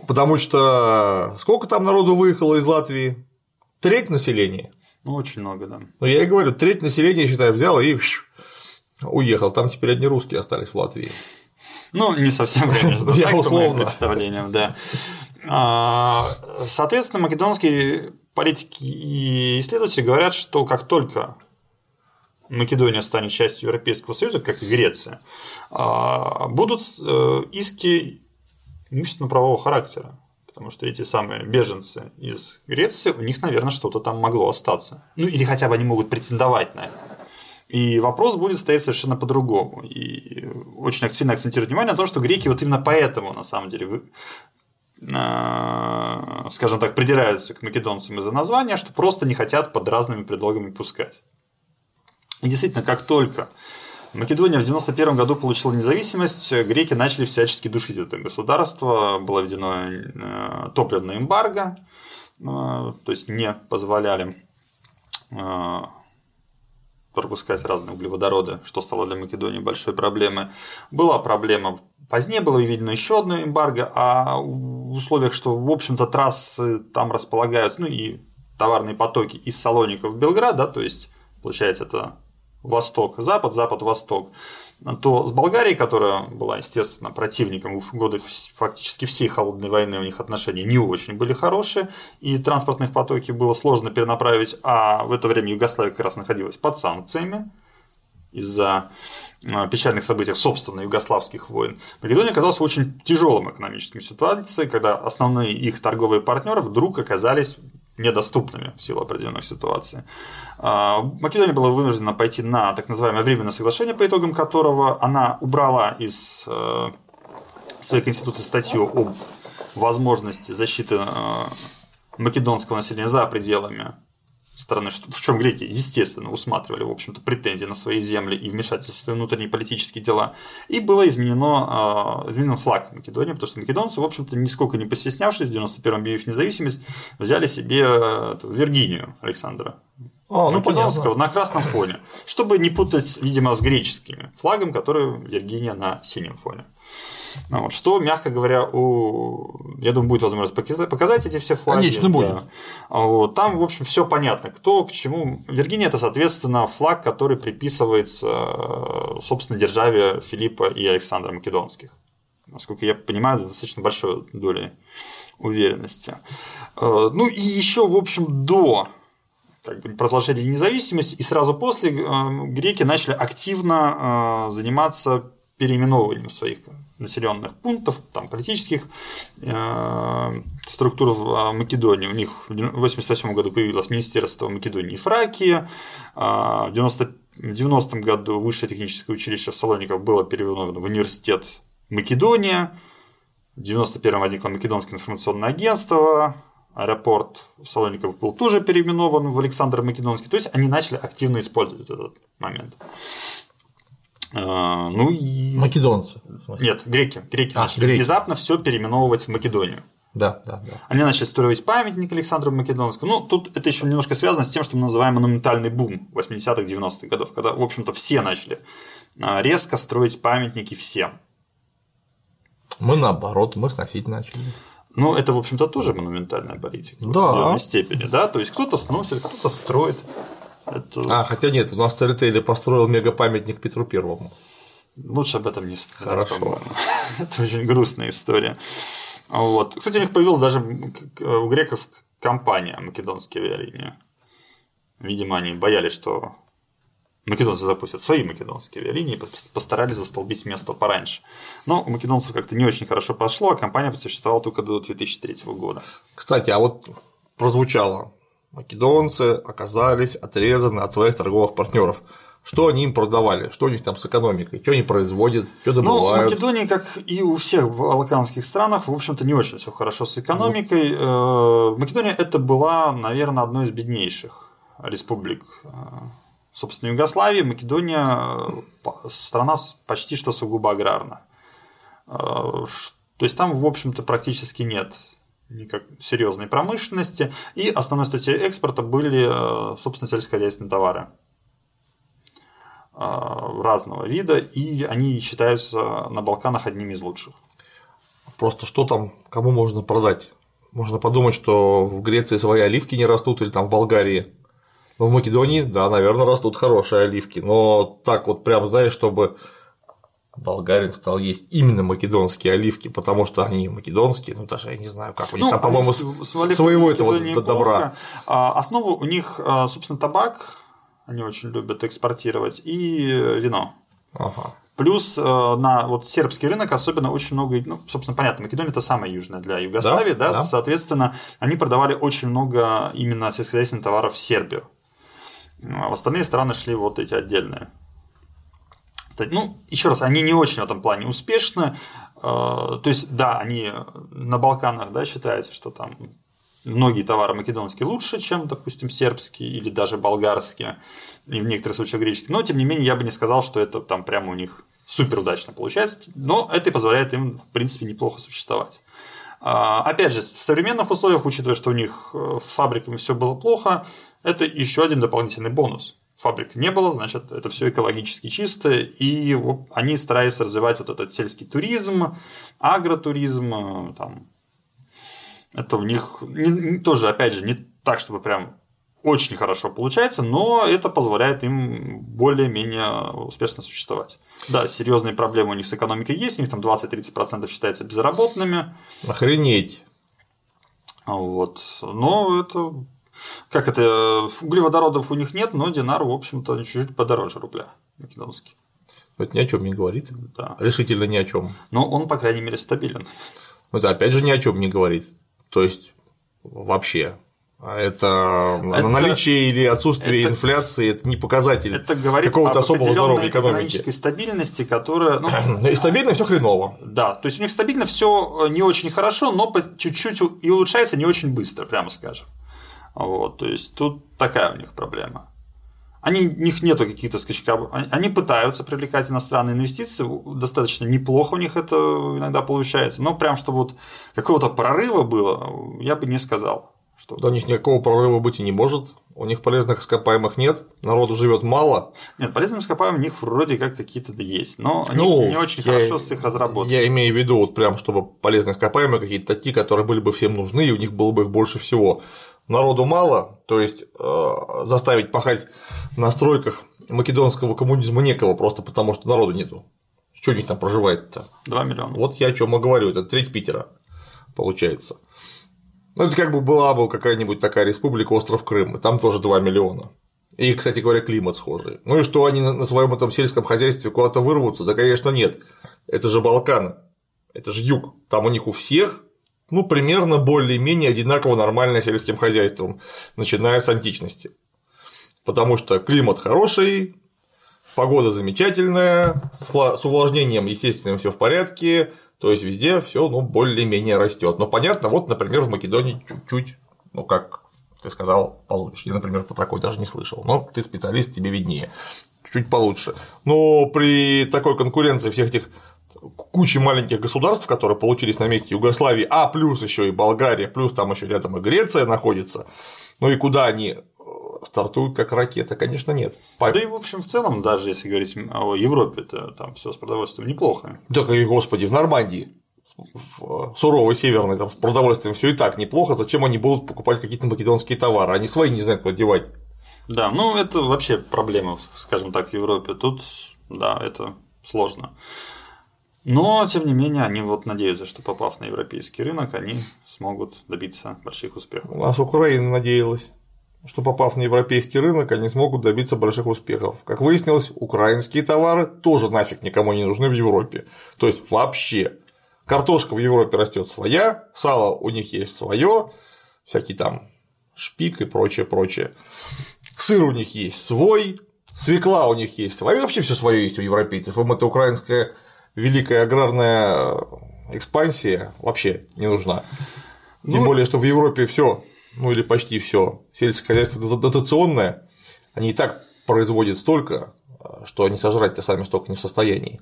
Потому что сколько там народу выехало из Латвии? Треть населения. Ну, очень много, да. Ну, я и говорю, треть населения, считаю, взяла и Уехал, там теперь одни русские остались в Латвии. Ну, не совсем, конечно, Я так, по моим условно. представлениям, да. А, Соответственно, македонские политики и исследователи говорят, что как только Македония станет частью Европейского Союза, как и Греция, а, будут э, иски имущественно-правового характера. Потому что эти самые беженцы из Греции, у них, наверное, что-то там могло остаться. Ну, или хотя бы они могут претендовать на это. И вопрос будет стоять совершенно по-другому. И очень сильно акцентировать внимание на том, что греки вот именно поэтому, на самом деле, э, скажем так, придираются к македонцам из-за названия, что просто не хотят под разными предлогами пускать. И действительно, как только Македония в 91 году получила независимость, греки начали всячески душить это государство, было введено э, топливное эмбарго, э, то есть не позволяли пропускать разные углеводороды, что стало для Македонии большой проблемой. Была проблема, позднее было введено еще одно эмбарго, а в условиях, что, в общем-то, трассы там располагаются, ну и товарные потоки из Салоников в Белград, да, то есть, получается, это восток-запад, запад-восток, то с Болгарией, которая была, естественно, противником в годы фактически всей холодной войны, у них отношения не очень были хорошие, и транспортных потоки было сложно перенаправить, а в это время Югославия как раз находилась под санкциями из-за э, печальных событий, собственно, югославских войн, Македония оказалась в очень тяжелом экономической ситуации, когда основные их торговые партнеры вдруг оказались недоступными в силу определенных ситуаций. А, Македония была вынуждена пойти на так называемое временное соглашение, по итогам которого она убрала из э, своей конституции статью об возможности защиты э, македонского населения за пределами страны, что- в чем греки, естественно, усматривали, в общем-то, претензии на свои земли и вмешательство в внутренние политические дела. И было изменено, э, изменен флаг Македонии, потому что македонцы, в общем-то, нисколько не постеснявшись, в 91-м объявив независимость, взяли себе э, Виргинию Александра А, ну понятно. на красном фоне, чтобы не путать, видимо, с греческими флагом, который Виргиния на синем фоне. Ну, вот, что, мягко говоря, у... я думаю, будет возможность показать эти все флаги. Конечно, будет. Да. А Вот, там, в общем, все понятно, кто к чему. Виргиния это, соответственно, флаг, который приписывается, э, собственно, державе Филиппа и Александра Македонских. Насколько я понимаю, достаточно большой долей уверенности. Э, Ну и еще, в общем, до как бы, продолжения независимости, и сразу после э, греки начали активно заниматься переименовыванием своих населенных пунктов, там, политических э, структур в э, Македонии. У них в 1988 году появилось Министерство Македонии и Фракии, а в 90 в 90 году Высшее техническое училище в Салониках было переименовано в Университет Македония, в 91-м возникло Македонское информационное агентство, аэропорт в Салониках был тоже переименован в Александр Македонский. То есть они начали активно использовать этот момент. А, Ну и. Македонцы. в. Нет, греки. Греки А, начали греки. внезапно все переименовывать в Македонию. Да, да, да. Они начали строить памятник Александру Македонскому. Ну, тут это еще немножко связано с тем, что мы называем монументальный бум 80-х, 90-х годов, когда, в общем-то, все начали а, резко строить памятники всем. Мы наоборот, мы сносить начали. Ну, это, в общем-то, тоже монументальная политика в Да. определенной степени, да. То есть кто-то сносит, кто-то строит. Это... А, хотя нет, у нас Церетели построил мегапамятник Петру Первому. Лучше об этом не вспоминать, Хорошо. Это очень грустная история. Вот. Кстати, у них появилась даже к- у греков компания «Македонские авиалинии». Видимо, они боялись, что македонцы запустят свои македонские авиалинии, постарались застолбить место пораньше. Но у македонцев как-то не очень хорошо пошло, а компания существовала только до 2003 года. Кстати, а вот прозвучало. Македонцы оказались отрезаны от своих торговых партнеров. Что они им продавали? Что у них там с экономикой? Что они производят? Что Ну, в добывают? Македонии, как и у всех балканских странах, в общем-то, не очень все хорошо с экономикой. Э, Македония это была, наверное, одной из беднейших республик э, собственно, Югославии. Македония э, страна почти что сугубо аграрна. То есть там, в общем-то, практически нет никак серьезной промышленности, и основной статьей экспорта были, э, собственно, сельскохозяйственные товары э, разного вида, и они считаются на Балканах одними из лучших. Просто что там, кому можно продать? Можно подумать, что в Греции свои оливки не растут или там в Болгарии. В Македонии, да, наверное, растут хорошие оливки, но так вот прям, знаешь, чтобы болгарин стал есть именно македонские оливки, потому что они македонские, ну даже я не знаю, как у них Ну, там, по-моему, своего этого д- добра. неплохо. А, Основа у них, а, собственно, табак, они очень любят экспортировать, и вино. Ага. Плюс э, на вот сербский рынок особенно очень много, ну, собственно, понятно, Македония это самая южная для Югославии, Да, да, да. соответственно, они продавали очень много именно сельскохозяйственных товаров в Сербию. А в остальные страны шли вот эти отдельные. Кстати, Ну, еще раз, они не очень в этом плане успешны. Э, То есть, да, они на Балканах, да, считается, что там многие товары македонские лучше, чем, допустим, сербские или даже болгарские, и в некоторых случаях греческие. Но, тем не менее, я бы не сказал, что это там прямо у них супер удачно получается, но это и позволяет им, в принципе, неплохо существовать. А, Опять же, в современных условиях, учитывая, что у них э, фабриками все было плохо, это еще один дополнительный бонус. Фабрик не было, значит, это все экологически чисто, и они стараются развивать вот этот сельский туризм, агротуризм, э, там, это у них не- не- тоже, опять же, не так, чтобы прям очень хорошо получается, но это позволяет им более-менее успешно существовать. Да, серьезные проблемы у них с экономикой есть, у них там 20-30% считается безработными, Охренеть. вот. но это как это, углеводородов у них нет, но динар, в общем-то, чуть-чуть подороже рубля македонский. Это ни о чем не говорит. Да. Решительно ни о чем. Но он, по крайней мере, стабилен. Это опять же ни о чем не говорит. То есть вообще. Это, Это- наличие или отсутствие это- инфляции это не показатель Это говорит какого-то об особого здоровья экономики. экономической стабильности, которая, ну, И стабильно все хреново. Да, то есть у них стабильно все не очень хорошо, но чуть-чуть и улучшается не очень быстро, прямо скажем. Вот, то есть тут такая у них проблема. Они, у них нету каких-то скачков. Они- пытаются привлекать иностранные инвестиции, достаточно неплохо у них это иногда получается, но прям чтобы вот какого-то прорыва было, я бы не сказал. Что... У них никакого прорыва быть и не может. У них полезных ископаемых нет, народу живет мало. Нет, полезным ископаемым у них вроде как какие-то есть, но они Ну, не очень я- хорошо с их разработкой. Я имею в виду, вот прям, чтобы полезные ископаемые какие-то такие, которые были бы всем нужны, и у них было бы их больше всего. Народу мало, то есть э, заставить пахать на стройках македонского коммунизма некого, просто потому что народу нету. Что у них там проживает-то? 2 миллиона. Вот я о чем и говорю, это треть Питера, получается. Ну, это как бы была бы какая-нибудь такая республика, остров Крым, там тоже 2 миллиона. И, кстати говоря, климат схожий. Ну и что они на своем этом сельском хозяйстве куда-то вырвутся? Да, конечно, нет. Это же Балканы. Это же юг. Там у них у всех, ну, примерно более-менее одинаково нормальное сельским хозяйством, начиная с античности. Потому что климат хороший, погода замечательная, с увлажнением, естественно, все в порядке, то есть везде все ну, более-менее растет. Но понятно, вот, например, в Македонии чуть-чуть, ну как ты сказал, получше. Я, например, по такой даже не слышал. Но ты специалист, тебе виднее. Чуть получше. Но при такой конкуренции всех этих кучи маленьких государств, которые получились на месте Югославии, а плюс еще и Болгария, плюс там еще рядом и Греция находится, ну и куда они стартуют как ракета, конечно, нет. По- Да и, в общем, в целом, даже если говорить о Европе, то там все с продовольствием неплохо. Так и, господи, в Нормандии, в суровой северной, там с продовольствием все и так неплохо, зачем они будут покупать какие-то македонские товары, они свои не знают, куда девать. Да, ну это вообще проблема, скажем так, в Европе. Тут, да, это сложно. Но, тем не менее, они вот надеются, что попав на европейский рынок, они смогут добиться больших успехов. У нас Украина надеялась, что попав на европейский рынок, они смогут добиться больших успехов. Как выяснилось, украинские товары тоже нафиг никому не нужны в Европе. То есть вообще. Картошка в Европе растет своя, сало у них есть свое, всякий там шпик и прочее, прочее. Сыр у них есть свой, свекла у них есть своя, вообще все свое есть у европейцев. Им эта украинская великая аграрная экспансия вообще не нужна. Тем Ну, более, что в Европе все, ну или почти все, сельское хозяйство дот- дотационное, они и так производят столько, что они сожрать-то сами столько не в состоянии.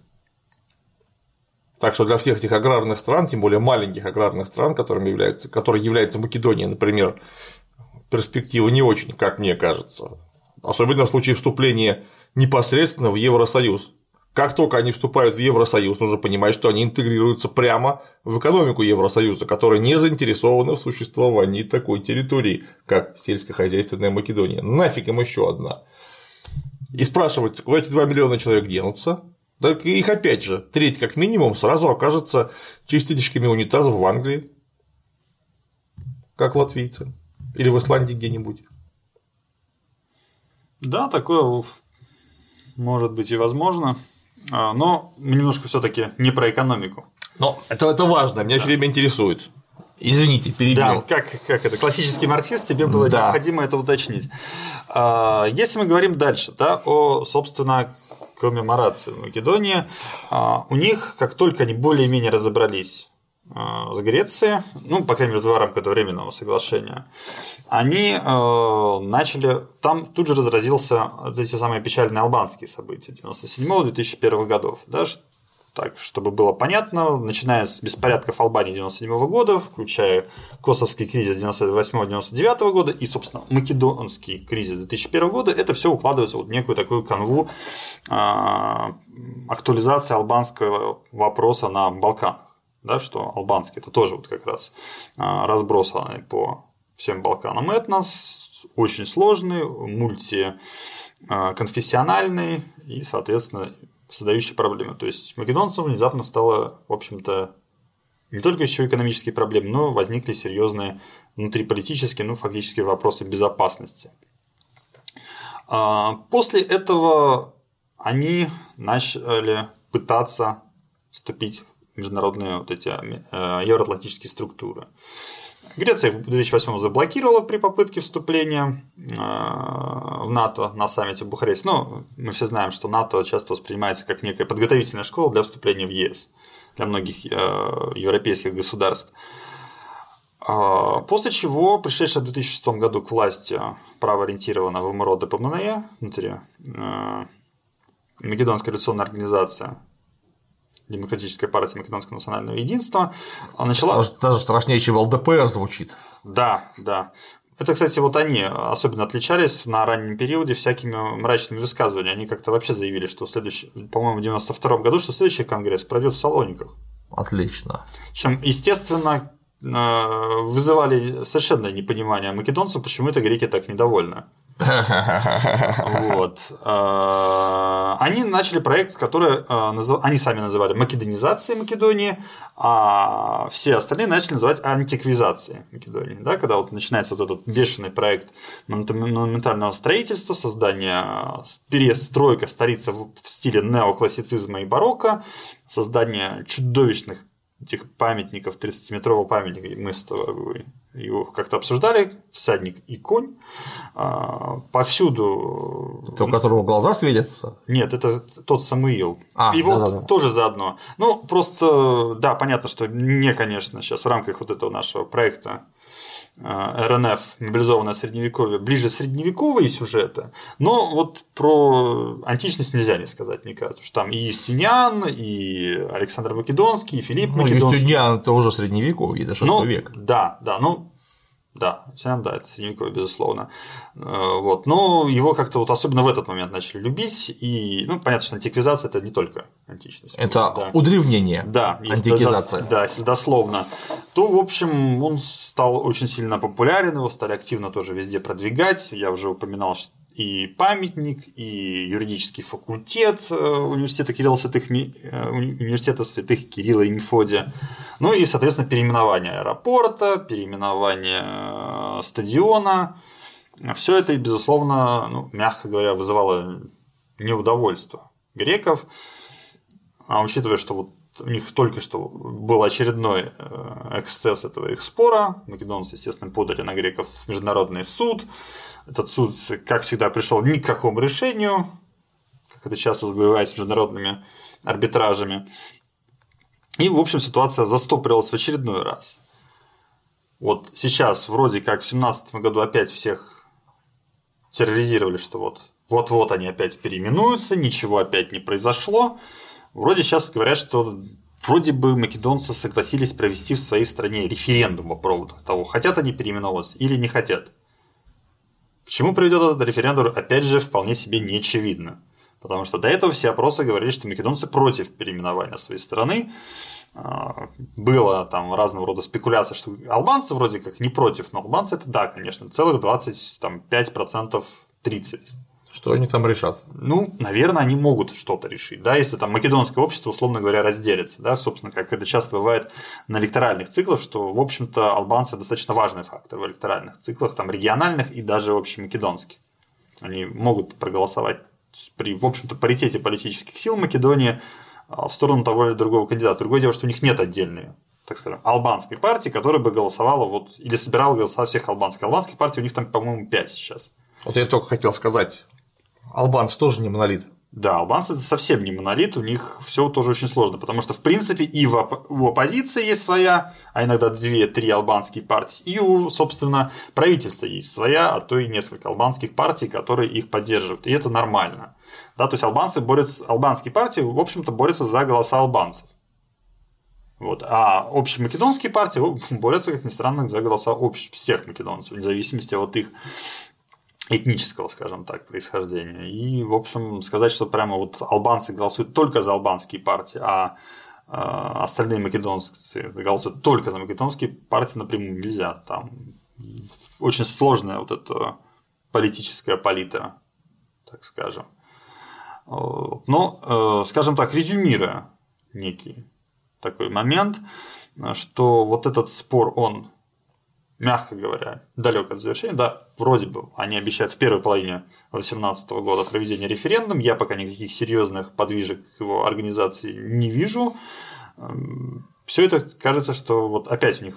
Так что для всех этих аграрных стран, тем более маленьких аграрных стран, которыми является, которой является Македония, например, перспектива не очень, как мне кажется. Особенно в случае вступления непосредственно в Евросоюз, Как только они вступают в Евросоюз, нужно понимать, что они интегрируются прямо в экономику Евросоюза, которая не заинтересована в существовании такой территории, как сельскохозяйственная Македония. Нафиг им еще одна. И спрашивать, куда эти 2 миллиона человек денутся? Так их опять же, треть как минимум сразу окажется чистильщиками унитазов в Англии, как латвийцы, или в Исландии где-нибудь. Да, такое может быть и возможно. А, но немножко все-таки не про экономику. Но это, это важно, меня да. все время интересует. Извините, перебил. Да, как, как это, классический марксист, тебе было да. необходимо это уточнить. А, если мы говорим дальше, да, о, собственно, коммеморации в Македонии, а, у них, как только они более-менее разобрались с Грецией, ну, по крайней мере, в рамках этого временного соглашения, они э, начали, там тут же разразился эти самые печальные албанские события 97-2001 годов, да, так, чтобы было понятно, начиная с беспорядков Албании 97 года, включая Косовский кризис 98-99 года и, собственно, Македонский кризис 2001 года, это все укладывается в некую такую канву э, актуализации албанского вопроса на Балканах да, что албанский это тоже вот как раз а, разбросанный по всем Балканам этнос, очень сложный, мультиконфессиональный и, соответственно, создающий проблемы. То есть македонцам внезапно стало, в общем-то, не только еще экономические проблемы, но возникли серьезные внутриполитические, ну, фактически вопросы безопасности. А, после этого они начали пытаться вступить международные вот эти э, евроатлантические структуры. Греция в 2008 заблокировала при попытке вступления э, в НАТО на саммите в Бухаресте. Ну, мы все знаем, что НАТО часто воспринимается как некая подготовительная школа для вступления в ЕС для многих европейских государств. После чего пришедшая в 2006 году к власти правоориентированная ВМРО ДПМНЕ внутри Македонская революционная организация Демократическая партия Македонского национального единства, начала... Даже, страшнее, чем ЛДПР звучит. Да, да. Это, кстати, вот они особенно отличались на раннем периоде всякими мрачными высказываниями. Они как-то вообще заявили, что в следующем, по-моему, в 92 году, что следующий конгресс пройдет в Салониках. Отлично. Чем, естественно, э, вызывали совершенно непонимание македонцев, почему это греки так недовольны. Вот. Э, они начали проект, который э, они сами называли македонизацией Македонии, а все остальные начали называть антиквизацией Македонии. Да, когда вот начинается вот этот бешеный проект монументального строительства, создание, перестройка столицы в стиле неоклассицизма и барокко, создание чудовищных этих памятников, 30-метрового памятника, мы с тобой его как-то обсуждали, всадник и конь, а, повсюду... Это у которого глаза светятся? Нет, это тот Самуил. А, его да, да, да. тоже заодно. Ну, просто, да, понятно, что не, конечно, сейчас в рамках вот этого нашего проекта Э, РНФ, мобилизованное средневековье, ближе средневековые сюжеты, но вот про античность нельзя не сказать, мне кажется, что там и Юстиниан, и Александр Македонский, и Филипп ну, Македонский. Юстиниан – это уже средневековье, это 6 ну, век. Да, да, ну да, Сиан, да, это средневековье, безусловно. Э, вот. Но его как-то вот особенно в этот момент начали любить. И, ну, понятно, что антиквизация это не только античность. Это да. удревнение. Да, антиквизация. Да, если дословно. То, в общем, он стал очень сильно популярен, его стали активно тоже везде продвигать. Я уже упоминал, что и памятник, и юридический факультет э, университета Кирилла Святых, э, университета Святых Кирилла и Мефодия. Ну и, соответственно, переименование аэропорта, переименование э, стадиона. Все это, безусловно, ну, мягко говоря, вызывало неудовольство греков. А учитывая, что вот у них только что был очередной эксцесс этого их спора, македонцы, естественно, подали на греков в международный суд, этот суд, как всегда, пришел ни к какому решению, как это часто бывает с международными арбитражами. И, в общем, ситуация застопорилась в очередной раз. Вот сейчас вроде как в 2017 году опять всех терроризировали, что вот вот-вот они опять переименуются, ничего опять не произошло. Вроде сейчас говорят, что вроде бы македонцы согласились провести в своей стране референдум по поводу того, хотят они переименовываться или не хотят. К чему приведет этот референдум, опять же, вполне себе не очевидно. Потому что до этого все опросы говорили, что македонцы против переименования своей страны. А, было там разного рода спекуляция, что албанцы вроде как не против, но албанцы это да, конечно, целых 25% 30%. Что они там решат? Ну, наверное, они могут что-то решить, да, если там македонское общество, условно говоря, разделится, да, собственно, как это часто бывает на электоральных циклах, что, в общем-то, албанцы достаточно важный фактор в электоральных циклах, там, региональных и даже общемакедонских. Они могут проголосовать при, в общем-то, паритете политических сил Македонии а, в сторону того или другого кандидата. Другое дело, что у них нет отдельной так скажем, албанской партии, которая бы голосовала вот, или собирала голоса всех албанских. Албанских партий у них там, по-моему, 5 сейчас. Вот я только хотел сказать, албанцы тоже не монолит. Да, албанцы совсем не монолит, у них все тоже очень сложно, потому что, в принципе, и в, оп- в оппозиции есть своя, а иногда две-три албанские партии, и у, собственно, правительства есть своя, а то и несколько албанских партий, которые их поддерживают, и это нормально. Да, то есть албанцы борются, албанские партии, в общем-то, борются за голоса албанцев. Вот. А общемакедонские партии борются, как ни странно, за голоса общ... всех македонцев, вне зависимости от их этнического, скажем так, происхождения. И, в общем, сказать, что прямо вот албанцы голосуют только за албанские партии, а, а остальные македонцы голосуют только за македонские партии напрямую нельзя. Там очень сложная вот эта политическая палитра, так скажем. Но, э, скажем так, резюмируя некий такой момент, что вот этот спор, он мягко говоря, далек от завершения. Да, вроде бы они обещают в первой половине 2018 года проведение референдума. Я пока никаких серьезных подвижек его организации не вижу. Эм, Все это кажется, что вот опять у них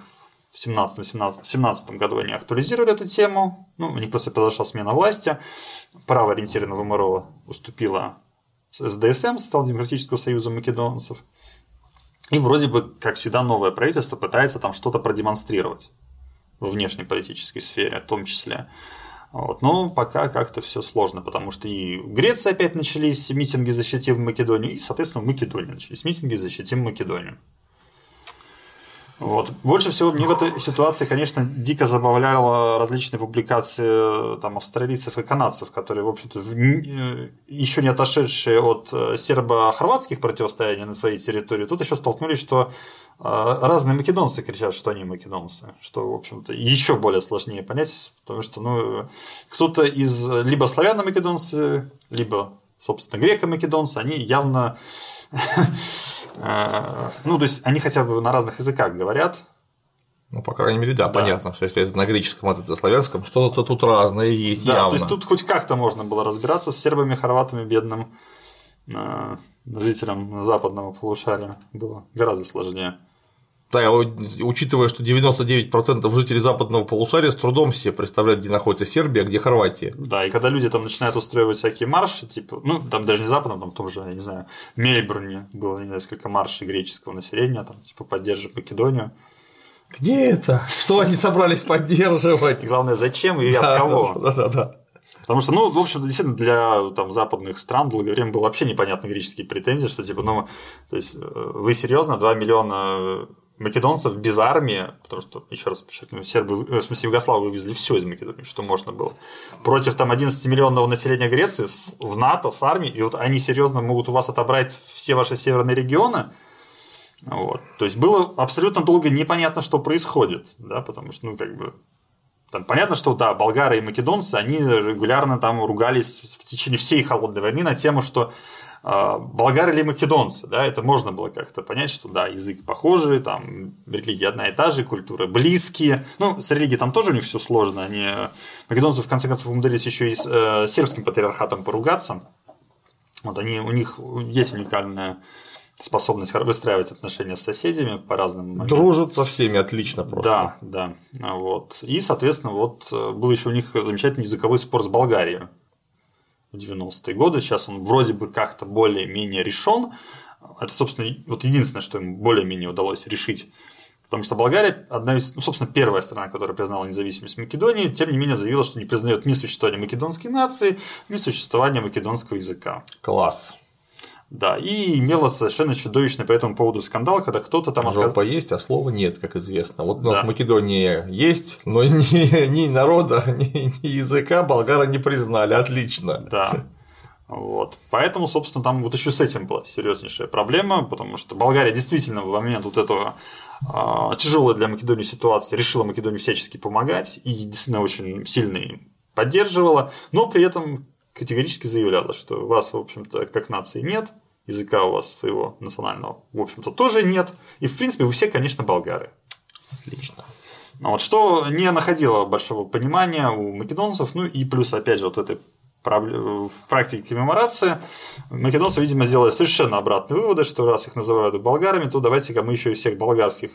в 2017 году они актуализировали эту тему. Ну, у них просто произошла смена власти. Право ориентированного ВМРО уступило СДСМ, стал Демократического союза македонцев. И вроде бы, как всегда, новое правительство пытается там что-то продемонстрировать в внешнеполитической сфере в том числе. Вот. Но пока как-то все сложно, потому что и в Греции опять начались митинги «Защитим Македонию», и, соответственно, в Македонии начались митинги «Защитим Македонию». Вот. Больше всего мне в этой ситуации, конечно, дико забавляло различные публикации там, австралийцев и канадцев, которые, в общем-то, э, еще не отошедшие от э, сербо-хорватских противостояний на своей территории, тут еще столкнулись, что э, разные македонцы кричат, что они македонцы, что, в общем-то, еще более сложнее понять, потому что ну, кто-то из либо славяно-македонцы, либо, собственно, греко-македонцы, они явно Э, ну, то есть они хотя бы на разных языках говорят. Ну, по крайней мере, да, да. понятно, что если это на греческом, а это славянском, что-то тут разное есть да, явно. То есть тут хоть как-то можно было разбираться с сербами, хорватами, бедным э, жителям западного полушария было гораздо сложнее. Да, учитывая, что 99% жителей западного полушария с трудом себе представляют, где находится Сербия, а где Хорватия. Да, и когда люди там начинают устраивать всякие марши, типа, ну, там даже не западном, там тоже, я не знаю, в Мельбурне было несколько маршей греческого населения, там, типа, поддерживать Македонию. Где это? Что они собрались поддерживать? Главное, зачем и от кого? Да, да, да. Потому что, ну, в общем-то, действительно, для там, западных стран долгое было вообще непонятно греческие претензии, что типа, ну, то есть, э, вы серьезно 2 миллиона македонцев без армии, потому что, еще раз подчеркну, сербы, э, в смысле, Югославы вывезли все из Македонии, что можно было. Против там 11-миллионного населения Греции с, в НАТО с армией, и вот они серьезно могут у вас отобрать все ваши северные регионы. Вот. То есть было абсолютно долго непонятно, что происходит, да, потому что, ну, как бы, там понятно, что да, болгары и македонцы, они регулярно там ругались в течение всей холодной войны на тему, что болгары или македонцы, да, это можно было как-то понять, что да, язык похожий, там религия одна и та же, культура близкие. Ну, с религией там тоже у них все сложно. Они, македонцы в конце концов умудрились еще и с э, сербским патриархатом поругаться. Вот они, у них есть уникальная способность выстраивать отношения с соседями по разным моментам. Дружат со всеми отлично просто. Да, да. Вот. И, соответственно, вот э, был еще у них замечательный языковой спор с Болгарией в 90-е годы. Сейчас он вроде бы как-то более-менее решен. Это, собственно, вот единственное, что им более-менее удалось решить. Потому что Болгария одна из, ну, собственно, первая страна, которая признала независимость Македонии, тем не менее заявила, что не признает ни существование македонской нации, ни существование македонского языка. Класс. Да, и имела совершенно чудовищный по этому поводу скандал, когда кто-то там... Жопа отказ... есть, а слова нет, как известно. Вот у нас да. Македония есть, но ни, ни народа, ни, ни языка болгары не признали. Отлично. Да. Вот. Поэтому, собственно, там вот еще с этим была серьезнейшая проблема, потому что Болгария действительно в момент вот этого э, тяжелой для Македонии ситуации решила Македонии всячески помогать и действительно очень сильно поддерживала, но при этом категорически заявляла, что вас, в общем-то, как нации нет, языка у вас своего национального, в общем-то, тоже нет. И, в принципе, вы все, конечно, болгары. Отлично. Вот, что не находило большого понимания у македонцев, ну и плюс, опять же, вот этой в практике коммеморации македонцы, видимо, сделали совершенно обратные выводы, что раз их называют болгарами, то давайте-ка мы еще и всех болгарских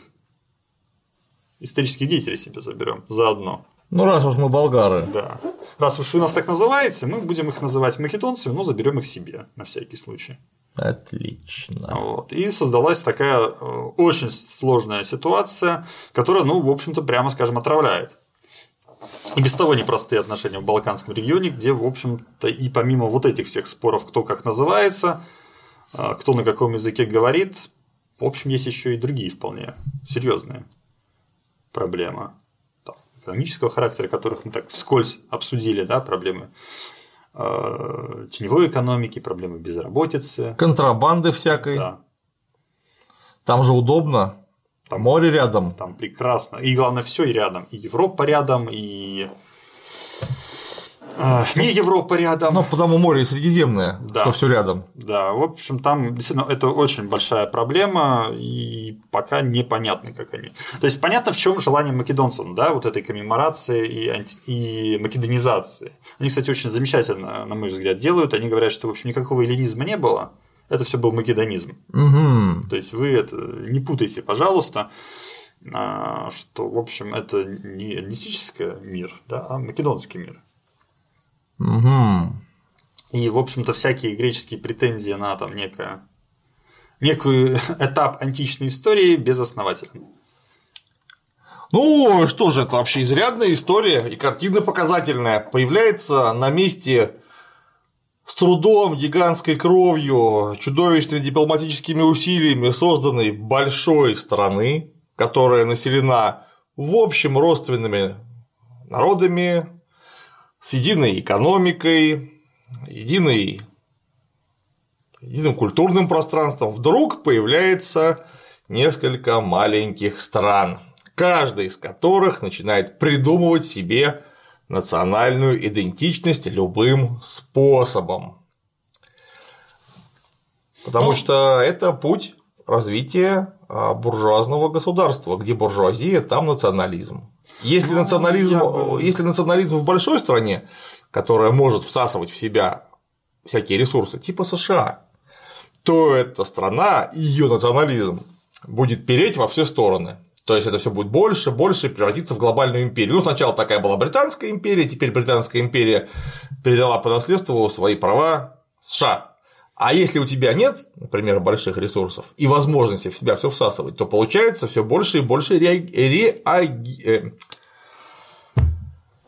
исторических деятелей себе заберем заодно. Ну, раз уж мы болгары. Да. Раз уж вы нас так называете, мы будем их называть македонцами, но заберем их себе на всякий случай. Отлично. Вот. И создалась такая э, очень сложная ситуация, которая, ну, в общем-то, прямо скажем, отравляет. И без того непростые отношения в Балканском регионе, где, в общем-то, и помимо вот этих всех споров, кто как называется, э, кто на каком языке говорит, в общем, есть еще и другие вполне серьезные проблемы экономического характера, которых мы так вскользь обсудили, да, проблемы теневой экономики, проблемы безработицы. Контрабанды всякой. Да. Там же удобно. Там море рядом. Там прекрасно. И главное, все и рядом. И Европа рядом, и не Европа рядом. Ну, потому море Средиземное, да. что все рядом. Да, в общем, там действительно это очень большая проблема, и пока непонятно, как они. То есть понятно, в чем желание македонцев, да, вот этой коммеморации и, анти... и македонизации. Они, кстати, очень замечательно, на мой взгляд, делают. Они говорят, что, в общем, никакого эллинизма не было. Это все был македонизм. Угу. То есть вы это не путайте, пожалуйста а, что, в общем, это не эллинистический мир, да, а македонский мир. Угу. И, в общем-то, всякие греческие претензии на там некое, некую этап античной истории безосновательны. Ну, что же, это вообще изрядная история и картина показательная. Появляется на месте с трудом, гигантской кровью, чудовищными дипломатическими усилиями созданной большой страны, которая населена в общем родственными народами, с единой экономикой, единой, единым культурным пространством, вдруг появляется несколько маленьких стран, каждая из которых начинает придумывать себе национальную идентичность любым способом. Потому ну, что это путь развития а, буржуазного государства, где буржуазия, там национализм. Если ну, национализм, бы... если национализм в большой стране, которая может всасывать в себя всякие ресурсы, типа США, то эта страна и ее национализм будет переть во все стороны. То есть это все будет больше, больше превратиться в глобальную империю. Ну, сначала такая была Британская империя, теперь Британская империя передала по наследству свои права США. А если у тебя нет, например, больших ресурсов и возможности в себя все всасывать, то получается все больше и больше реаги... реаги... Э,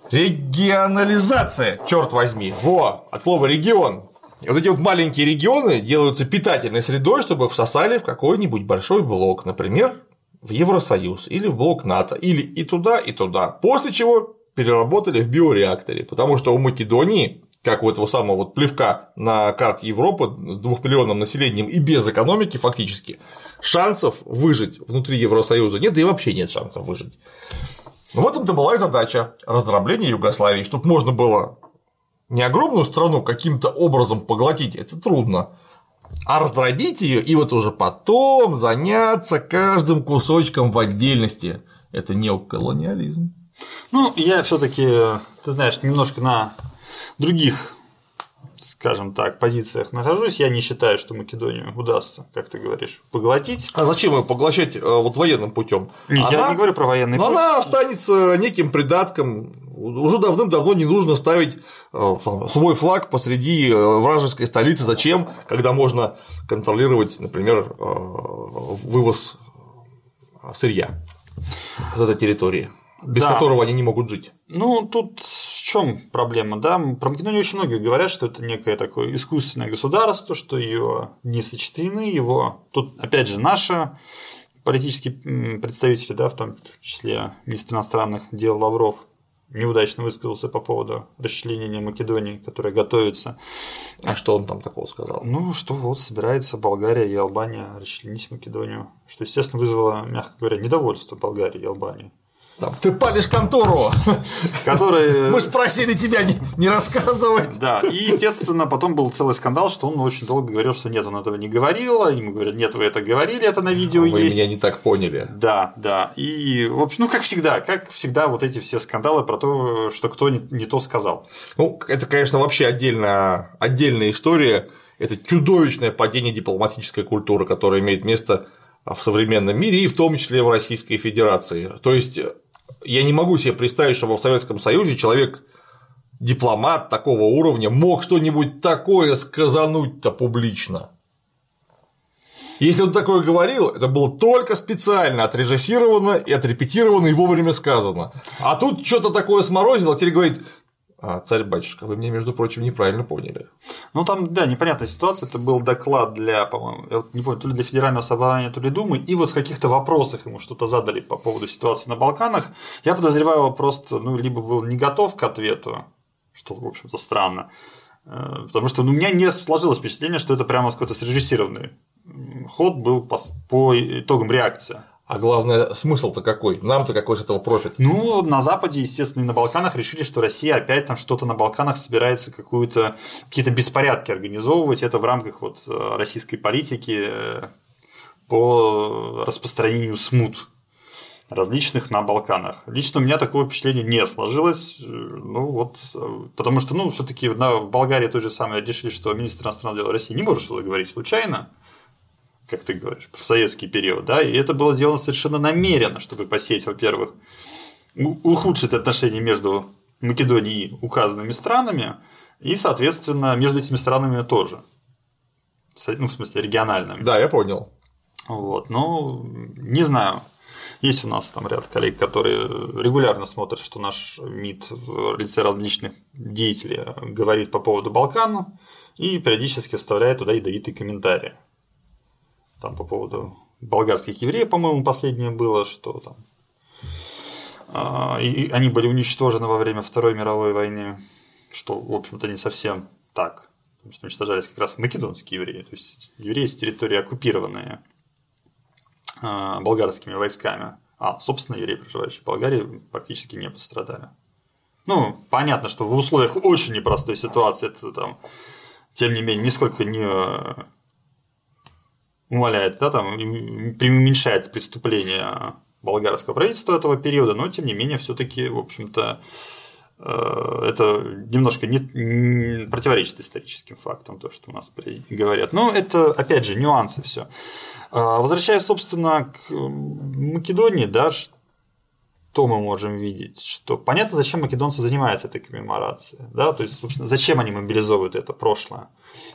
регионализация, черт возьми. Во, от слова регион. И вот эти вот маленькие регионы делаются питательной средой, чтобы всосали в какой-нибудь большой блок, например, в Евросоюз или в блок НАТО, или и туда, и туда. После чего переработали в биореакторе, потому что у Македонии как у этого самого вот плевка на карте Европы с двухмиллионным населением и без экономики фактически, шансов выжить внутри Евросоюза нет, да и вообще нет шансов выжить. Ну, в этом-то была и задача раздробления Югославии, чтобы можно было не огромную страну каким-то образом поглотить, это трудно, а раздробить ее и вот уже потом заняться каждым кусочком в отдельности. Это неоколониализм. Ну, я все-таки, ты знаешь, немножко на других, скажем так, позициях нахожусь, я не считаю, что Македонию удастся, как ты говоришь, поглотить. А зачем ее поглощать э, вот военным путем? Нет, она... я не говорю про военный путь. Она останется неким придатком. Уже давным-давно не нужно ставить э, свой флаг посреди э, вражеской столицы. Зачем, когда можно контролировать, например, вывоз сырья с этой территории, без да. которого они не могут жить? Ну, тут чем проблема? Да? Про Македонию очень многие говорят, что это некое такое искусственное государство, что ее не сочтены, его. Тут, опять же, наши политические представители, да, в том числе министр иностранных дел Лавров, неудачно высказался по поводу расчленения Македонии, которая готовится. А что он там такого сказал? Ну, что вот собирается Болгария и Албания расчленить Македонию, что, естественно, вызвало, мягко говоря, недовольство Болгарии и Албании. Там, ты палишь контору, который... Мы же просили тебя не, не рассказывать. Да, и, естественно, потом был целый скандал, что он очень долго говорил, что нет, он этого не говорил, а ему говорят, нет, вы это говорили, это на видео Вы есть. меня не так поняли. Да, да. И, в общем, ну, как всегда, как всегда, вот эти все скандалы про то, что кто не, не то сказал. Ну, это, конечно, вообще отдельно, отдельная история. Это чудовищное падение дипломатической культуры, которое имеет место в современном мире и в том числе в Российской Федерации. То есть я не могу себе представить, что в Советском Союзе человек дипломат такого уровня мог что-нибудь такое сказануть-то публично. Если он такое говорил, это было только специально отрежиссировано и отрепетировано и вовремя сказано. А тут что-то такое сморозило, а теперь говорит, а, царь-батюшка, вы меня, между прочим, неправильно поняли. Ну, там, да, непонятная ситуация. Это был доклад для, по-моему, я вот не помню, то ли для Федерального собрания, то ли Думы, и вот в каких-то вопросах ему что-то задали по поводу ситуации на Балканах. Я подозреваю, его просто, ну, либо был не готов к ответу, что, в общем-то, странно, э, потому что ну, у меня не сложилось впечатление, что это прямо какой-то срежиссированный ход был по, по итогам реакции. А главное, смысл-то какой? Нам-то какой с этого профит? Ну, на Западе, естественно, и на Балканах решили, что Россия опять там что-то на Балканах собирается какую-то какие-то беспорядки организовывать. Это в рамках вот э, российской политики э, по распространению смут различных на Балканах. Лично у меня такого впечатления не сложилось. Ну вот, потому что, ну, все-таки в Болгарии то же самое решили, что министр иностранных дел России не может что-то говорить случайно как ты говоришь, в советский период, да, и это было сделано совершенно намеренно, чтобы посеять, во-первых, ухудшить отношения между Македонией и указанными странами, и, соответственно, между этими странами тоже. Ну, в смысле, региональными. Да, я понял. Вот, ну, не знаю. Есть у нас там ряд коллег, которые регулярно смотрят, что наш МИД в лице различных деятелей говорит по поводу Балкана, и периодически вставляет туда ядовитые комментарии там по поводу болгарских евреев, по-моему, последнее было, что там а, и они были уничтожены во время Второй мировой войны, что, в общем-то, не совсем так, потому что уничтожались как раз македонские евреи, то есть евреи с территории оккупированные а, болгарскими войсками, а, собственно, евреи, проживающие в Болгарии, практически не пострадали. Ну, понятно, что в условиях очень непростой ситуации это там, тем не менее, нисколько не умаляет, да, там, преуменьшает преступления болгарского правительства этого периода, но тем не менее все-таки, в общем-то, э, это немножко не, не противоречит историческим фактам, то, что у нас говорят. Но это, опять же, нюансы все. А, возвращаясь, собственно, к Македонии, да, что мы можем видеть? Что понятно, зачем македонцы занимаются этой коммеморацией, да, то есть, собственно, зачем они мобилизовывают это прошлое.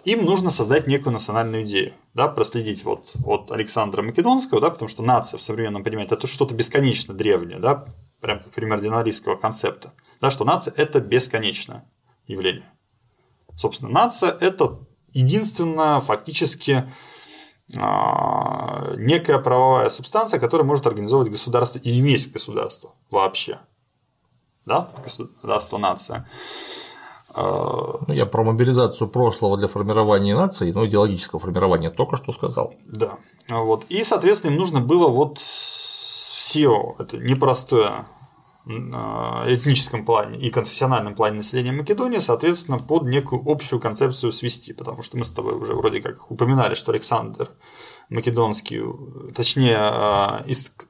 Им нужно создать некую национальную идею, да, проследить вот от Александра Македонского, да, потому что нация в современном понимании это что-то бесконечно древнее, да, прям как пример динарийского концепта, да, что нация – это бесконечное явление. Собственно, нация – это единственное фактически некая правовая субстанция, которая может организовывать государство и иметь государство вообще. Да? Государство, нация. А, ну, я про мобилизацию прошлого для формирования нации, но идеологического формирования только что сказал. Да. Вот. И, соответственно, им нужно было вот все это непростое а, этническом плане и конфессиональном плане населения Македонии, соответственно, под некую общую концепцию свести, потому что мы с тобой уже вроде как упоминали, что Александр Македонский, точнее, а,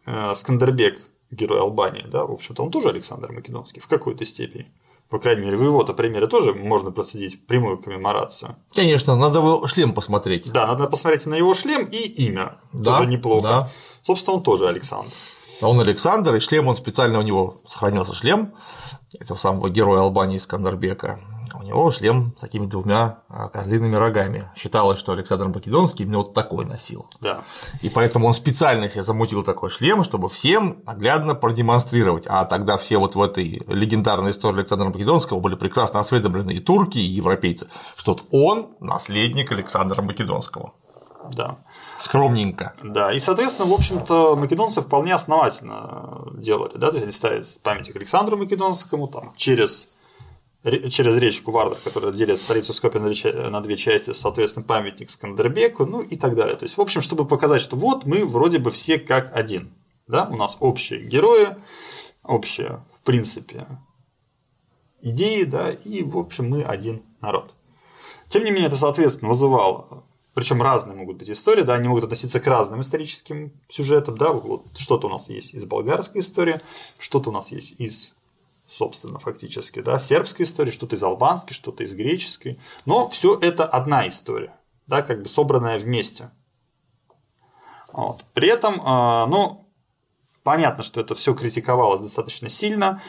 а, Скандербек, герой Албании, да, в общем-то, он тоже Александр Македонский в какой-то степени. По крайней мере, в его-то примере тоже можно просадить прямую коммеморацию. Конечно, надо его шлем посмотреть. Да, надо посмотреть на его шлем и имя. Да, тоже неплохо. Да. Собственно, он тоже Александр. А он Александр, и шлем он специально у него сохранился шлем этого самого героя Албании Скандербека. У него шлем с такими двумя а, козлиными рогами. Считалось, что Александр Македонский именно вот такой носил. Да. И поэтому он специально себе замутил такой шлем, чтобы всем наглядно продемонстрировать. А тогда все вот в этой легендарной истории Александра Македонского были прекрасно осведомлены и турки, и европейцы, что вот он наследник Александра Македонского. Да. Скромненько. Да, и, соответственно, в общем-то, македонцы вполне основательно делали, да, то есть они ставили памятник Александру Македонскому там, через через речку Вардах, которая делит столицу Скопья на две части, соответственно, памятник Скандербеку, ну и так далее. То есть, в общем, чтобы показать, что вот мы вроде бы все как один. Да? У нас общие герои, общие, в принципе, идеи, да, и, в общем, мы один народ. Тем не менее, это, соответственно, вызывало причем разные могут быть истории, да, они могут относиться к разным историческим сюжетам, да, вот что-то у нас есть из болгарской истории, что-то у нас есть из собственно, фактически, да, сербской истории, что-то из албанской, что-то из греческой, но все это одна история, да, как бы собранная вместе. Вот. При этом, а, ну, Понятно, что это все критиковалось достаточно сильно,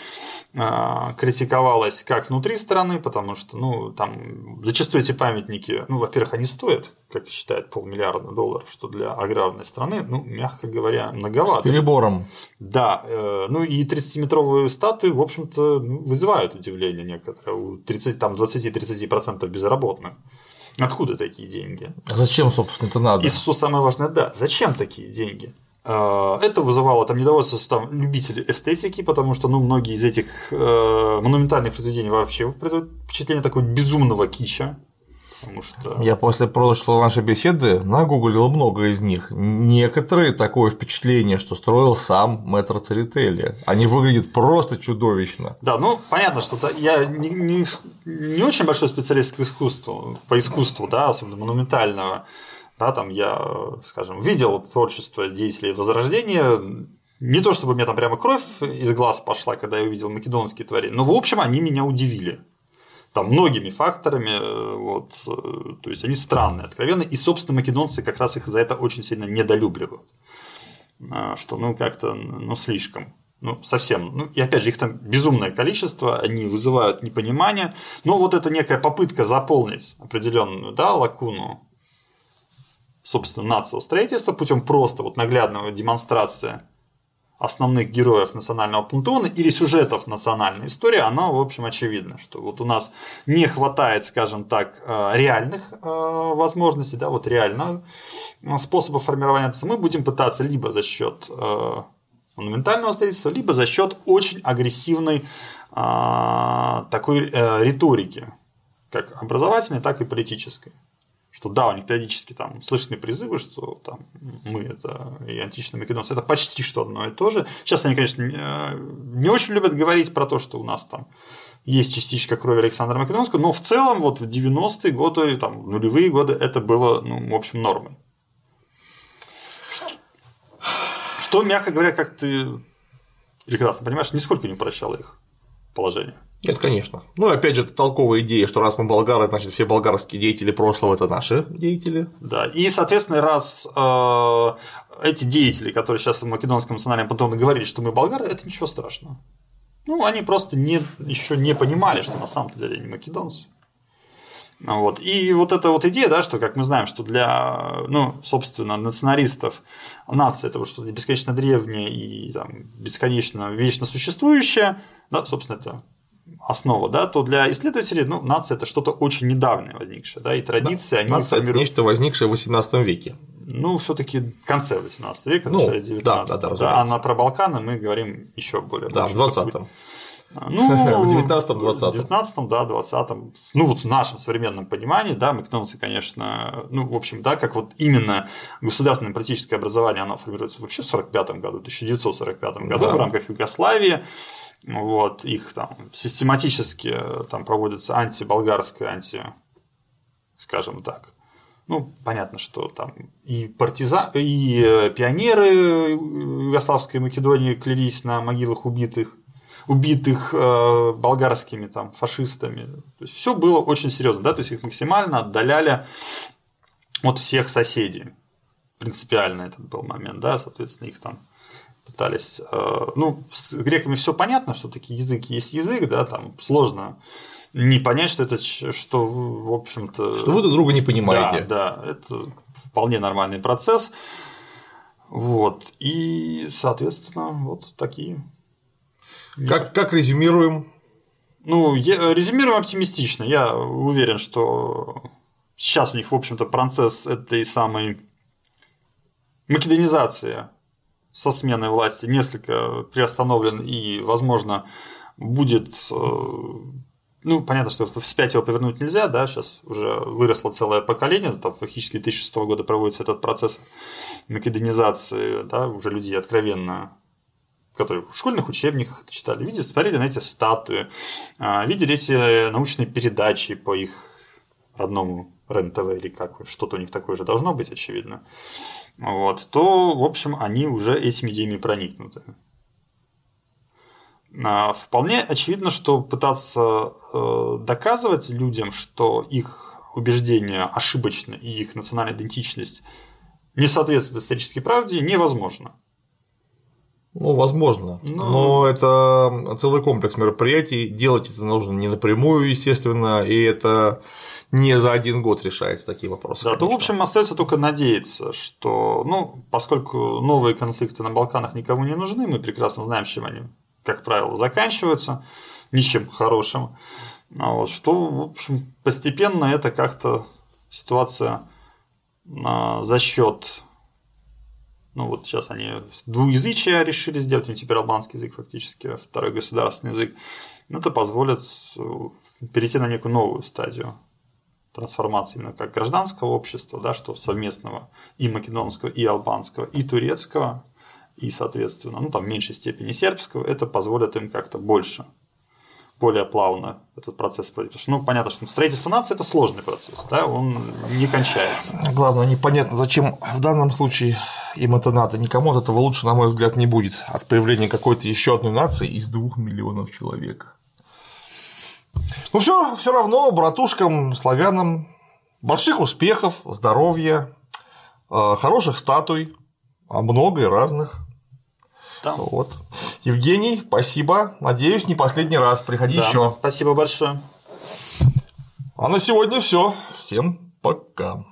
а, критиковалось как внутри страны, потому что, ну, там зачастую эти памятники, ну, во-первых, они стоят, как считают, полмиллиарда долларов, что для аграрной страны, ну, мягко говоря, многовато. С перебором. Да, э, ну и 30-метровые статуи, в общем-то, ну, вызывают удивление некоторые, у 30, там 20-30% безработных. Откуда такие деньги? А зачем, собственно, это надо? И что самое важное, да, зачем такие деньги? А, это вызывало там недовольство там, любителей эстетики, потому что ну, многие из этих э, монументальных произведений вообще производят впечатление такого безумного кича. Потому что... Я после прошлой нашей беседы нагуглил много из них. Некоторые такое впечатление, что строил сам мэтр Церетели. Они выглядят просто чудовищно. Да, ну понятно, что я не, не, не очень большой специалист по искусству, по искусству, да, особенно монументального. Да, там я, скажем, видел творчество деятелей Возрождения, не то чтобы у меня там прямо кровь из глаз пошла, когда я увидел македонские творения, но в общем они меня удивили. Там многими факторами, вот, то есть они странные, откровенные, и, собственно, македонцы как раз их за это очень сильно недолюбливают. А, что, ну, как-то, ну, слишком. Ну, совсем. Ну, и опять же, их там безумное количество, они вызывают непонимание. Но вот это некая попытка заполнить определенную да, лакуну собственно, нацио строительства путем просто вот наглядного демонстрации основных героев национального пантеона или сюжетов национальной истории, она, в общем, очевидна, что вот у нас не хватает, скажем так, э, реальных э, возможностей, да, вот реально э, способов формирования мы будем пытаться либо за счет монументального строительства, либо за счет очень агрессивной такой риторики, как образовательной, так и политической что да, у них периодически там слышны призывы, что там мы это и античные македонцы, это почти что одно и то же. Сейчас они, конечно, не очень любят говорить про то, что у нас там есть частичка крови Александра Македонского, но в целом вот в 90-е годы, там, нулевые годы это было, ну, в общем, нормой. Что, что, мягко говоря, как ты прекрасно понимаешь, нисколько не упрощало их положение. Нет, конечно. Ну, опять же, это толковая идея, что раз мы болгары, значит, все болгарские деятели прошлого – это наши деятели. Да, и, соответственно, раз э, эти деятели, которые сейчас в Македонском национальном пантеоне говорили, что мы болгары, это ничего страшного. Ну, они просто не, еще не понимали, что на самом деле они македонцы. Вот. И вот эта вот идея, да, что, как мы знаем, что для, ну, собственно, националистов нация – это вот что-то бесконечно древнее и там, бесконечно вечно существующее, да, собственно, это основа, да, то для исследователей ну, нация это что-то очень недавнее возникшее, да, и традиции да, они нация формируют... это нечто возникшее в 18 веке. Ну, все-таки конце 18 века, ну, начале 19 да, да, да, да, а на про Балканы мы говорим еще более. Да, в 20-м. Ну, в 19-м, 20-м. В 19-м, да, 20-м. Ну, вот в нашем современном понимании, да, македонцы, конечно, ну, в общем, да, как вот именно государственное политическое образование, оно формируется вообще в 45-м году, 1945 году да. в рамках Югославии. Вот, их там систематически там проводится антиболгарская, анти, скажем так, ну, понятно, что там и партизан, и э, пионеры Югославской Македонии клялись на могилах убитых, убитых э, болгарскими там фашистами. То есть все было очень серьезно, да, то есть их максимально отдаляли от всех соседей. Принципиально этот был момент, да, соответственно, их там пытались. Э, ну, с греками все понятно, что такие язык есть язык, да, там сложно не понять, что это, что в общем-то. Что вы друг друга не понимаете. Да, да, это вполне нормальный процесс. Вот. И, соответственно, вот такие. Как, как резюмируем? Ну, резюмируем оптимистично. Я уверен, что сейчас у них, в общем-то, процесс этой самой македонизация со сменой власти несколько приостановлен и, возможно, будет э, ну, понятно, что вспять его повернуть нельзя, да, сейчас уже выросло целое поколение, там фактически 2006 года проводится этот процесс македонизации, да, уже люди откровенно которые в школьных учебниках это читали, видели, смотрели на эти статуи, а, видели эти научные передачи по их родному РЕН-ТВ или как, что-то у них такое же должно быть, очевидно, вот, то, в общем, они уже этими идеями проникнуты. А, вполне очевидно, что пытаться э, доказывать людям, что их убеждения ошибочны и их национальная идентичность не соответствует исторической правде, невозможно. Ну, возможно. Но... Но это целый комплекс мероприятий. Делать это нужно не напрямую, естественно, и это не за один год решается такие вопросы. Да, то, в общем, остается только надеяться, что, ну, поскольку новые конфликты на Балканах никому не нужны, мы прекрасно знаем, чем они как правило, заканчивается ничем хорошим. А вот, что, в общем, постепенно это как-то ситуация а, за счет ну вот сейчас они двуязычие решили сделать, у теперь албанский язык фактически, второй государственный язык. Это позволит э, перейти на некую новую стадию трансформации именно как гражданского общества, да, что совместного и македонского, и албанского, и турецкого, и, соответственно, ну, там в меньшей степени сербского, это позволит им как-то больше, более плавно этот процесс пройти. Потому что, ну, понятно, что строительство нации – это сложный процесс, да, он не кончается. Главное, непонятно, зачем в данном случае им это надо. Никому от этого лучше, на мой взгляд, не будет от появления какой-то еще одной нации из двух миллионов человек. Ну все, все равно братушкам, славянам больших успехов, здоровья, э, хороших статуй, а много и разных. Да. Вот. Евгений, спасибо. Надеюсь, не последний раз. Приходи да, еще. Спасибо большое. А на сегодня все. Всем пока.